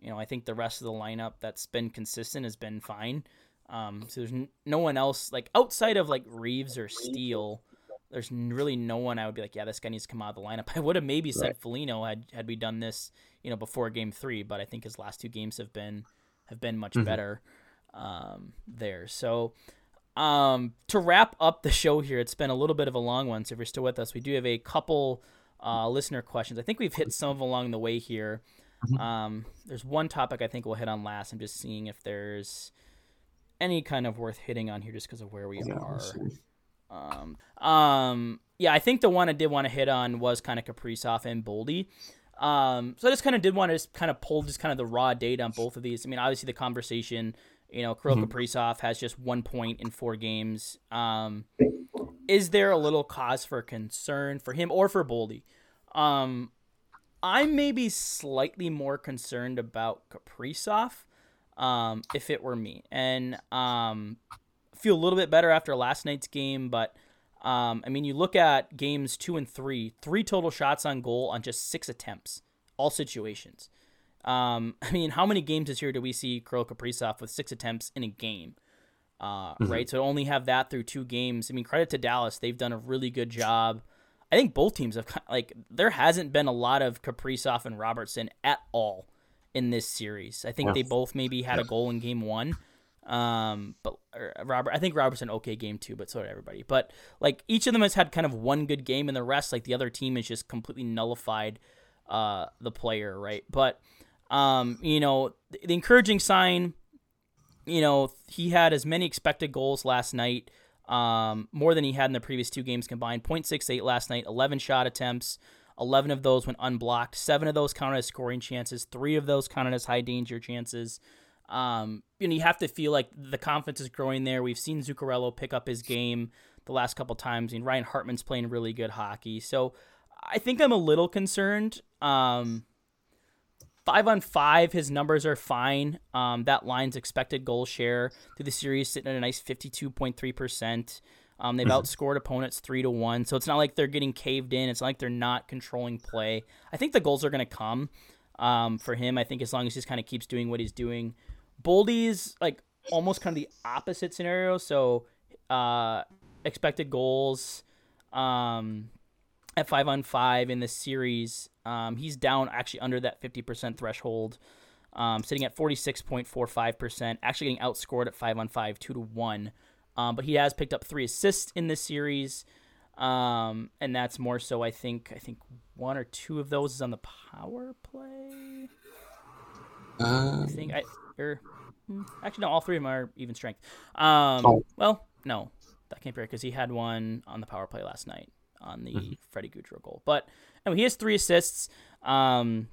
you know, I think the rest of the lineup that's been consistent has been fine. Um, so there's n- no one else like outside of like Reaves or Steele. There's really no one I would be like, yeah, this guy needs to come out of the lineup. I would have maybe said Foligno had had we done this, you know, before Game Three, but I think his last two games have been have been much better um, there. So um, to wrap up the show here, it's been a little bit of a long one. So if you're still with us, we do have a couple uh, listener questions. I think we've hit some of them along the way here. Um, there's one topic I think we'll hit on last. I'm just seeing if there's any kind of worth hitting on here just because of where we Yeah, are. Um, um, yeah, I think the one I did want to hit on was kind of Kaprizov and Boldy. Um, so I just kind of did want to just kind of pull just kind of the raw data on both of these. I mean, obviously the conversation, you know, Kirill Kaprizov has just one point in four games. Um, is there a little cause for concern for him or for Boldy? Um, I'm maybe slightly more concerned about Kaprizov, um, if it were me, and um, feel a little bit better after last night's game. But um, I mean, you look at games two and three, three total shots on goal on just six attempts, all situations. Um, I mean, how many games this year do we see Kirill Kaprizov with six attempts in a game? Uh, Right, so only have that through two games. I mean, credit to Dallas; they've done a really good job. I think both teams have like there hasn't been a lot of Kaprizov and Robertson at all in this series. I think Yeah. they both maybe had a goal in game one. Um, but Robert, I think Robertson okay game too, but so did everybody. But like each of them has had kind of one good game, and the rest, like the other team, has just completely nullified uh the player, right? But um, you know, the, the encouraging sign, you know, he had as many expected goals last night, um, more than he had in the previous two games combined. 0.68 last night, 11 shot attempts. 11 of those went unblocked. Seven of those counted as scoring chances. Three of those counted as high danger chances. Um, you know, you have to feel like the confidence is growing there. We've seen Zuccarello pick up his game the last couple times. I mean, Ryan Hartman's playing really good hockey. So I think I'm a little concerned. Um, Five on five, his numbers are fine. Um, that line's expected goal share through the series sitting at a nice fifty-two point three percent. Um, they've outscored opponents three to one, so it's not like they're getting caved in. It's not like they're not controlling play. I think the goals are going to come. um, for him. I think as long as he just kind of keeps doing what he's doing. Boldy's like almost kind of the opposite scenario. So uh, expected goals um, at five on five in the series, um, he's down actually under that 50% threshold, um, sitting at 46.45%, actually getting outscored at five on five, two to one. Um, but he has picked up three assists in this series. Um, and that's more so. I think I think one or two of those is on the power play. Um, I think I or hmm, actually no, all three of them are even strength. Um, Oh. well, no, that can't be right because he had one on the power play last night on the Mm-hmm. Freddie Gaudreau goal. But anyway, he has three assists. Um,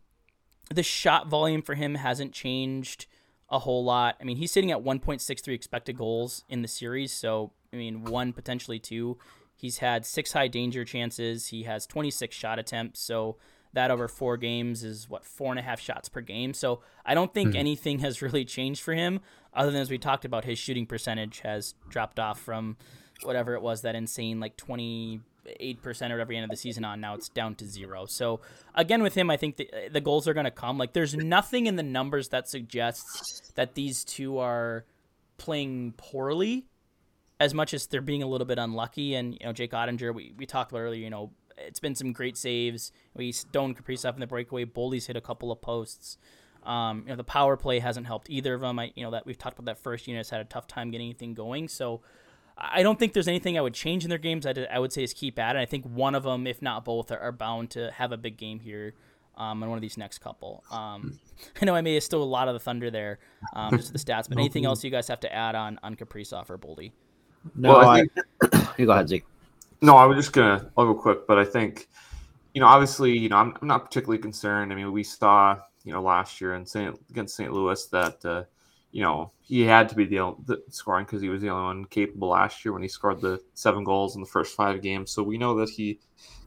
the shot volume for him hasn't changed a whole lot. I mean, he's sitting at 1.63 expected goals in the series, so I mean, one potentially two. He's had six high danger chances. He has 26 shot attempts, so that over four games is what four and a half shots per game. So I don't think hmm. anything has really changed for him, other than as we talked about, his shooting percentage has dropped off from whatever it was that insane like 28 percent or whatever end of the season on. Now it's down to zero. So again, with him, I think the the goals are going to come. Like there's nothing in the numbers that suggests that these two are playing poorly as much as they're being a little bit unlucky. And you know, Jake Oettinger, we, we talked about earlier. You know, it's been some great saves. We stoned Kaprizov in the breakaway. Boldy's hit a couple of posts. Um, you know, the power play hasn't helped either of them. I, you know, that we've talked about that first unit has had a tough time getting anything going. So I don't think there's anything I would change in their games. I, I would say is keep at it. I think one of them, if not both, are, are bound to have a big game here. Um, in one of these next couple. Um, I know I may have still a lot of the thunder there, um, just the stats. But anything else you guys have to add on on Kaprizov or Boldy? No, Well, I I, you go ahead, Zeke. No, I was just gonna. I'll go quick, but I think, you know, obviously, you know, I'm, I'm not particularly concerned. I mean, we saw, you know, last year in St. against St. Louis that, uh, you know, he had to be the, only- the scoring because he was the only one capable last year when he scored the seven goals in the first five games. So we know that he,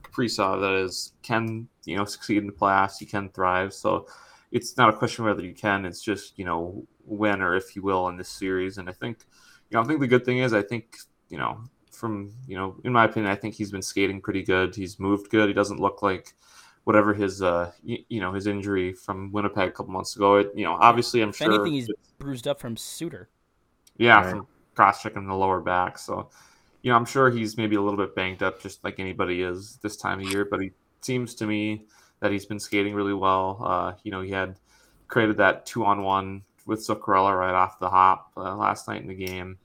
Kaprizov, that is, can you know succeed in the playoffs. He can thrive. So it's not a question whether you can. It's just you know when or if you will in this series. And I think, you know, I think the good thing is I think you know from you know in my opinion i think he's been skating pretty good. He's moved good. He doesn't look like whatever his uh you, you know his injury from winnipeg a couple months ago. It you know obviously i'm If sure anything, he's bruised up from Suter. yeah Right. from cross checking the lower back. So you know i'm sure he's maybe a little bit banged up just like anybody is this time of year but he seems to me that he's been skating really well. Uh you know he had created that two on one with Zuccarello right off the hop uh, last night in the game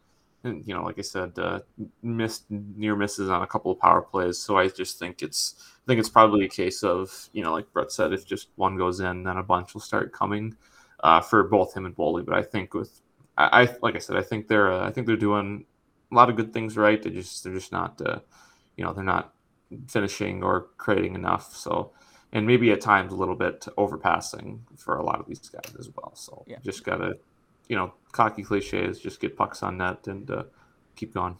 and you know, like I said, uh, missed near misses on a couple of power plays. So I just think it's I think it's probably a case of you know, like Brett said, if just one goes in, then a bunch will start coming uh, for both him and Boldy. But I think with I, I like I said, I think they're uh, I think they're doing a lot of good things right. They just they're just not uh, you know they're not finishing or creating enough. So and maybe at times a little bit overpassing for a lot of these guys as well. So Yeah. just gotta you know, cocky cliches, just get pucks on net and uh, keep going.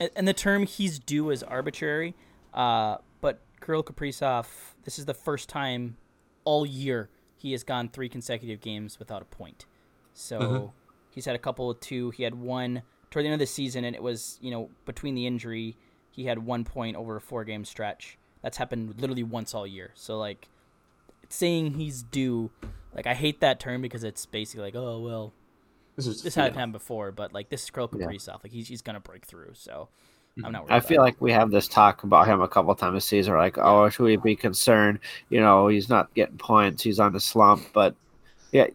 And, and the term "he's due" is arbitrary. Uh, but Kirill Kaprizov, this is the first time all year he has gone three consecutive games without a point. So Mhm. he's had a couple of two. He had one toward the end of the season, and it was you know between the injury, he had one point over a four game stretch. That's happened literally once all year. So like saying he's due, like I hate that term because it's basically like oh well This is this hadn't happened before, but like this is Kirill Yeah. Kaprizov, like he's he's gonna break through. So I'm not. Worried I feel it. like we have this talk about him a couple times this season. We're like, oh, should we be concerned? You know, he's not getting points. He's on the slump. But yeah,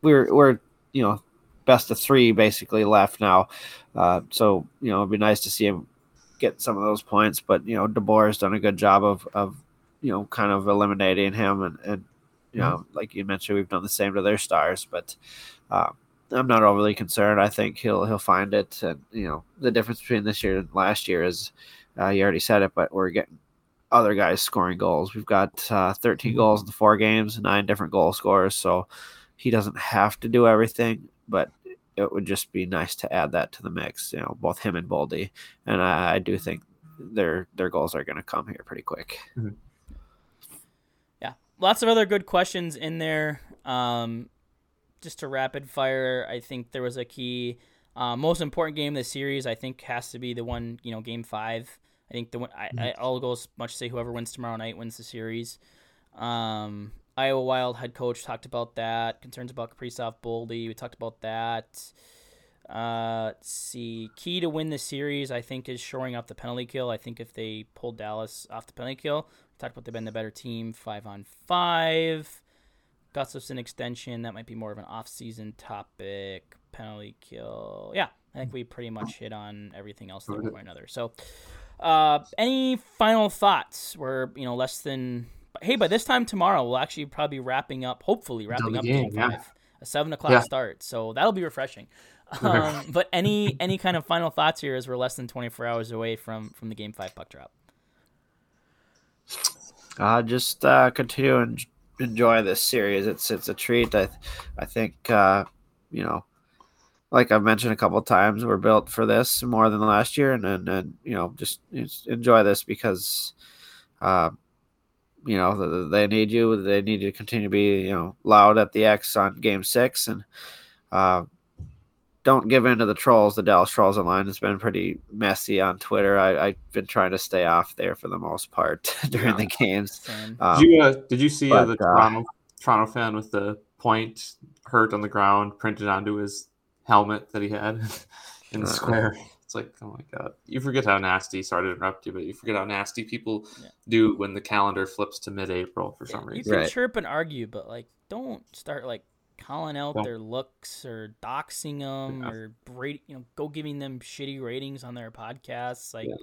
we're we're you know best of three basically left now. Uh, so you know, it'd be nice to see him get some of those points. But you know, DeBoer has done a good job of of you know kind of eliminating him and and you know, like you mentioned, we've done the same to their stars. But uh, I'm not overly concerned. I think he'll he'll find it. And you know, the difference between this year and last year is, uh, you already said it, but we're getting other guys scoring goals. We've got uh, 13 goals in the four games, nine different goal scorers. So he doesn't have to do everything, but it would just be nice to add that to the mix. You know, both him and Boldy, and I, I do think their their goals are going to come here pretty quick. yeah, lots of other good questions in there. Um, just to rapid fire, I think there was a key, uh, most important game of the series. I think has to be the one, you know, game five. I think the one. I, I I'll go as much to say whoever wins tomorrow night wins the series. Um, Iowa Wild head coach talked about that. Concerns about Kaprizov, Boldy. We talked about that. Uh, let's see. Key to win the series, I think, is shoring up the penalty kill. I think if they pull Dallas off the penalty kill, we talked about they've been the better team, five on five. Gustavsson extension, that might be more of an off-season topic. Penalty kill, yeah. I think we pretty much hit on everything else there one way or another. So, uh, any final thoughts? We're you know less than. Hey, by this time tomorrow, we'll actually probably be wrapping up. Hopefully, wrapping up game, game five. Yeah. A seven o'clock yeah. start, so that'll be refreshing. Um, but any any kind of final thoughts here as we're less than 24 hours away from from the game five puck drop. Uh, just uh, continue and enjoy this series. It's it's a treat. I I think uh, you know, like I've mentioned a couple times, we're built for this more than last year, and and, and you know, just, enjoy this because, uh, you know, they need you. They need you to continue to be you know loud at the X on Game Six, and uh, don't give in to the trolls. The Dallas Trolls online has been pretty messy on Twitter. I, have been trying to stay off there for the most part during yeah. the games. Um, did you uh, did you see uh, but, uh, the Toronto Toronto fan with the point hurt on the ground printed onto his helmet that he had in the uh, square? It's like, oh my god, you forget how nasty. Sorry to interrupt you, but you forget how nasty people yeah. do when the calendar flips to mid-April for some reason. You can right. chirp and argue, but like, don't start like calling out their looks or doxing them yeah. or rate, you know, go giving them shitty ratings on their podcasts. Like, yeah.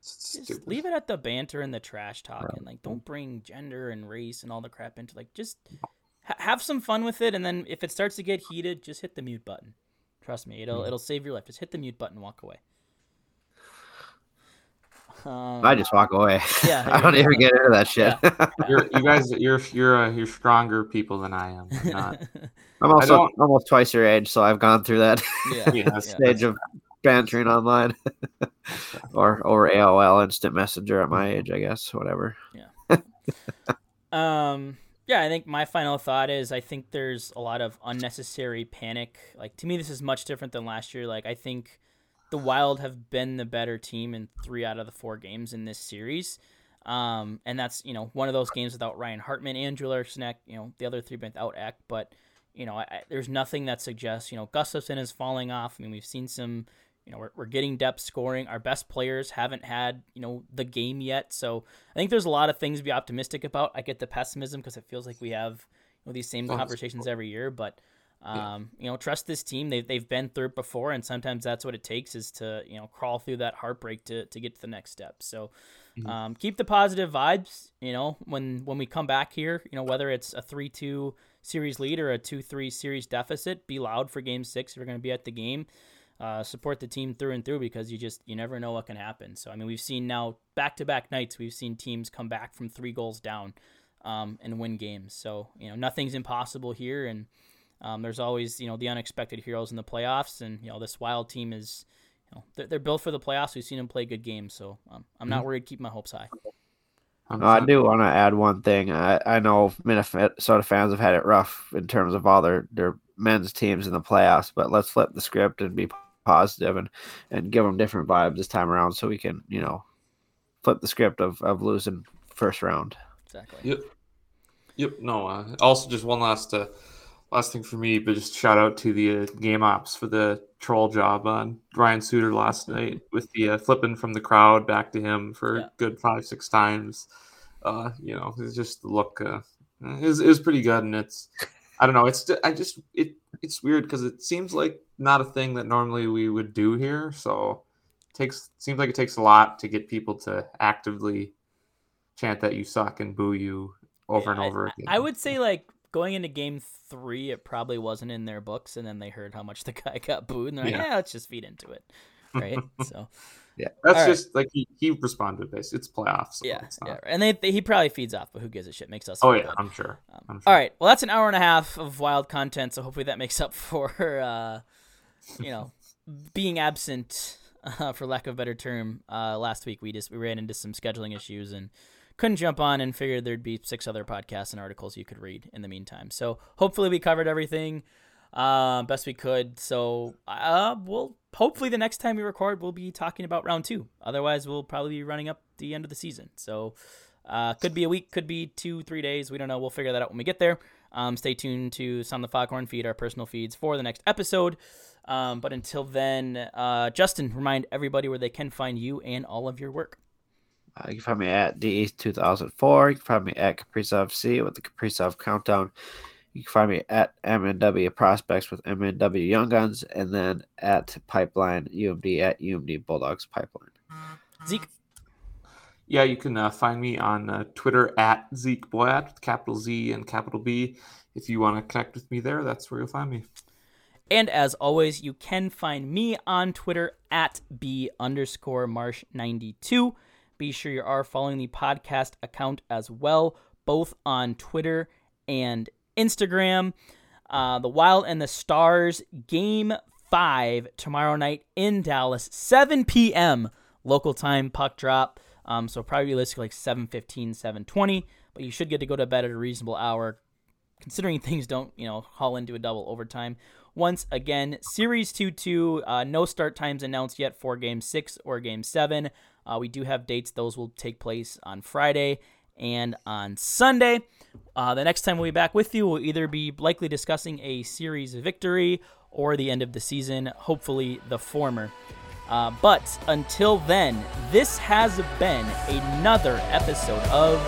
just leave it at the banter and the trash talking. Right. Like, don't bring gender and race and all the crap into like just ha- have some fun with it. And then if it starts to get heated, just hit the mute button. Trust me, it'll mm. it'll save your life. Just hit the mute button, and walk away. Um, I just walk away. Yeah, I don't even get into that shit. Yeah. you're, you guys, you're you're uh, you're stronger people than I am. I'm, not, I'm also almost twice your age, so I've gone through that yeah. stage of bantering online, or or AOL Instant Messenger at my age, I guess. Whatever. Yeah. um. Yeah, I think my final thought is I think there's a lot of unnecessary panic. Like to me, this is much different than last year. Like I think the Wild have been the better team in three out of the four games in this series. Um, and that's, you know, one of those games without Ryan Hartman and Eriksson you know, the other three without Ek. But, you know, I, there's nothing that suggests, you know, Gustavsson is falling off. I mean, we've seen some, you know, we're, we're getting depth scoring. Our best players haven't had, you know, the game yet. So I think there's a lot of things to be optimistic about. I get the pessimism because it feels like we have, you know, these same conversations every year. But, um, you know, trust this team. They've, they've been through it before, and sometimes that's what it takes is to, you know, crawl through that heartbreak to, to get to the next step. So mm-hmm. um, keep the positive vibes, you know, when, when we come back here, you know, whether it's a 3 2 series lead or a 2 3 series deficit, be loud for game six if you're going to be at the game. Uh, support the team through and through because you just you never know what can happen. So I mean, we've seen now back to back nights we've seen teams come back from three goals down um, and win games. So you know nothing's impossible here, and um, there's always you know the unexpected heroes in the playoffs, and you know this Wild team is you know they're, they're built for the playoffs. We've seen them play good games, so um, I'm not mm-hmm. worried. Keep my hopes high. I do want to add one thing. I, I know Minnesota fans have had it rough in terms of all their, their men's teams in the playoffs, but let's flip the script and be positive and, and give them different vibes this time around so we can, you know, flip the script of, of losing first round. Exactly. Yep. Yep. No, uh, also just one last uh, last thing for me, but just shout out to the uh, game ops for the troll job on Ryan Suter last night with the uh, flipping from the crowd back to him for yeah. good five six times. Uh, you know, it's just the look uh, is is pretty good, and it's I don't know, it's I just it it's weird because it seems like not a thing that normally we would do here, so it takes seems like it takes a lot to get people to actively chant that you suck and boo you over yeah, and over I, again. I would say like going into game three, it probably wasn't in their books, and then they heard how much the guy got booed, and they're like, yeah, yeah let's just feed into it, right? so, yeah, that's All just right. like he, he responded based. It's playoffs. So yeah, yeah, and they, they, he probably feeds off, but who gives a shit? Makes us. Oh yeah, I'm sure. Um, I'm sure. All right, well that's an hour and a half of wild content, so hopefully that makes up for uh, you know being absent. Uh, for lack of a better term, uh, last week we just we ran into some scheduling issues and couldn't jump on and figured there'd be six other podcasts and articles you could read in the meantime. So hopefully we covered everything uh, best we could. So uh, we'll hopefully the next time we record we'll be talking about round two. Otherwise we'll probably be running up the end of the season. So Uh, could be a week, could be two, three days. We don't know. We'll figure that out when we get there. Um, stay tuned to Sound the Foghorn feed, our personal feeds for the next episode. Um, but until then, uh, Justin, remind everybody where they can find you and all of your work. Uh, you can find me at DE2004. You can find me at Kaprizov C with the Kaprizov Countdown. You can find me at MNW Prospects with MNW Young Guns, and then at Pipeline UMD at UMD Bulldogs Pipeline. Zeke. Yeah, you can uh, find me on uh, Twitter at Zeke Boyat with capital Z and capital B. If you want to connect with me there, that's where you'll find me. And as always, you can find me on Twitter at B underscore Marsh 92. Be sure you are following the podcast account as well, both on Twitter and Instagram. Uh, the Wild and the Stars game five tomorrow night in Dallas, 7 p.m. local time puck drop. Um, so probably realistically like 7:15, 7:20, but you should get to go to bed at a reasonable hour, considering things don't you know haul into a double overtime. Once again, Series 2 2, uh, no start times announced yet for Game 6 or Game 7. Uh, we do have dates, those will take place on Friday and on Sunday. Uh, the next time we'll be back with you, we'll either be likely discussing a series victory or the end of the season, hopefully the former. Uh, but until then, this has been another episode of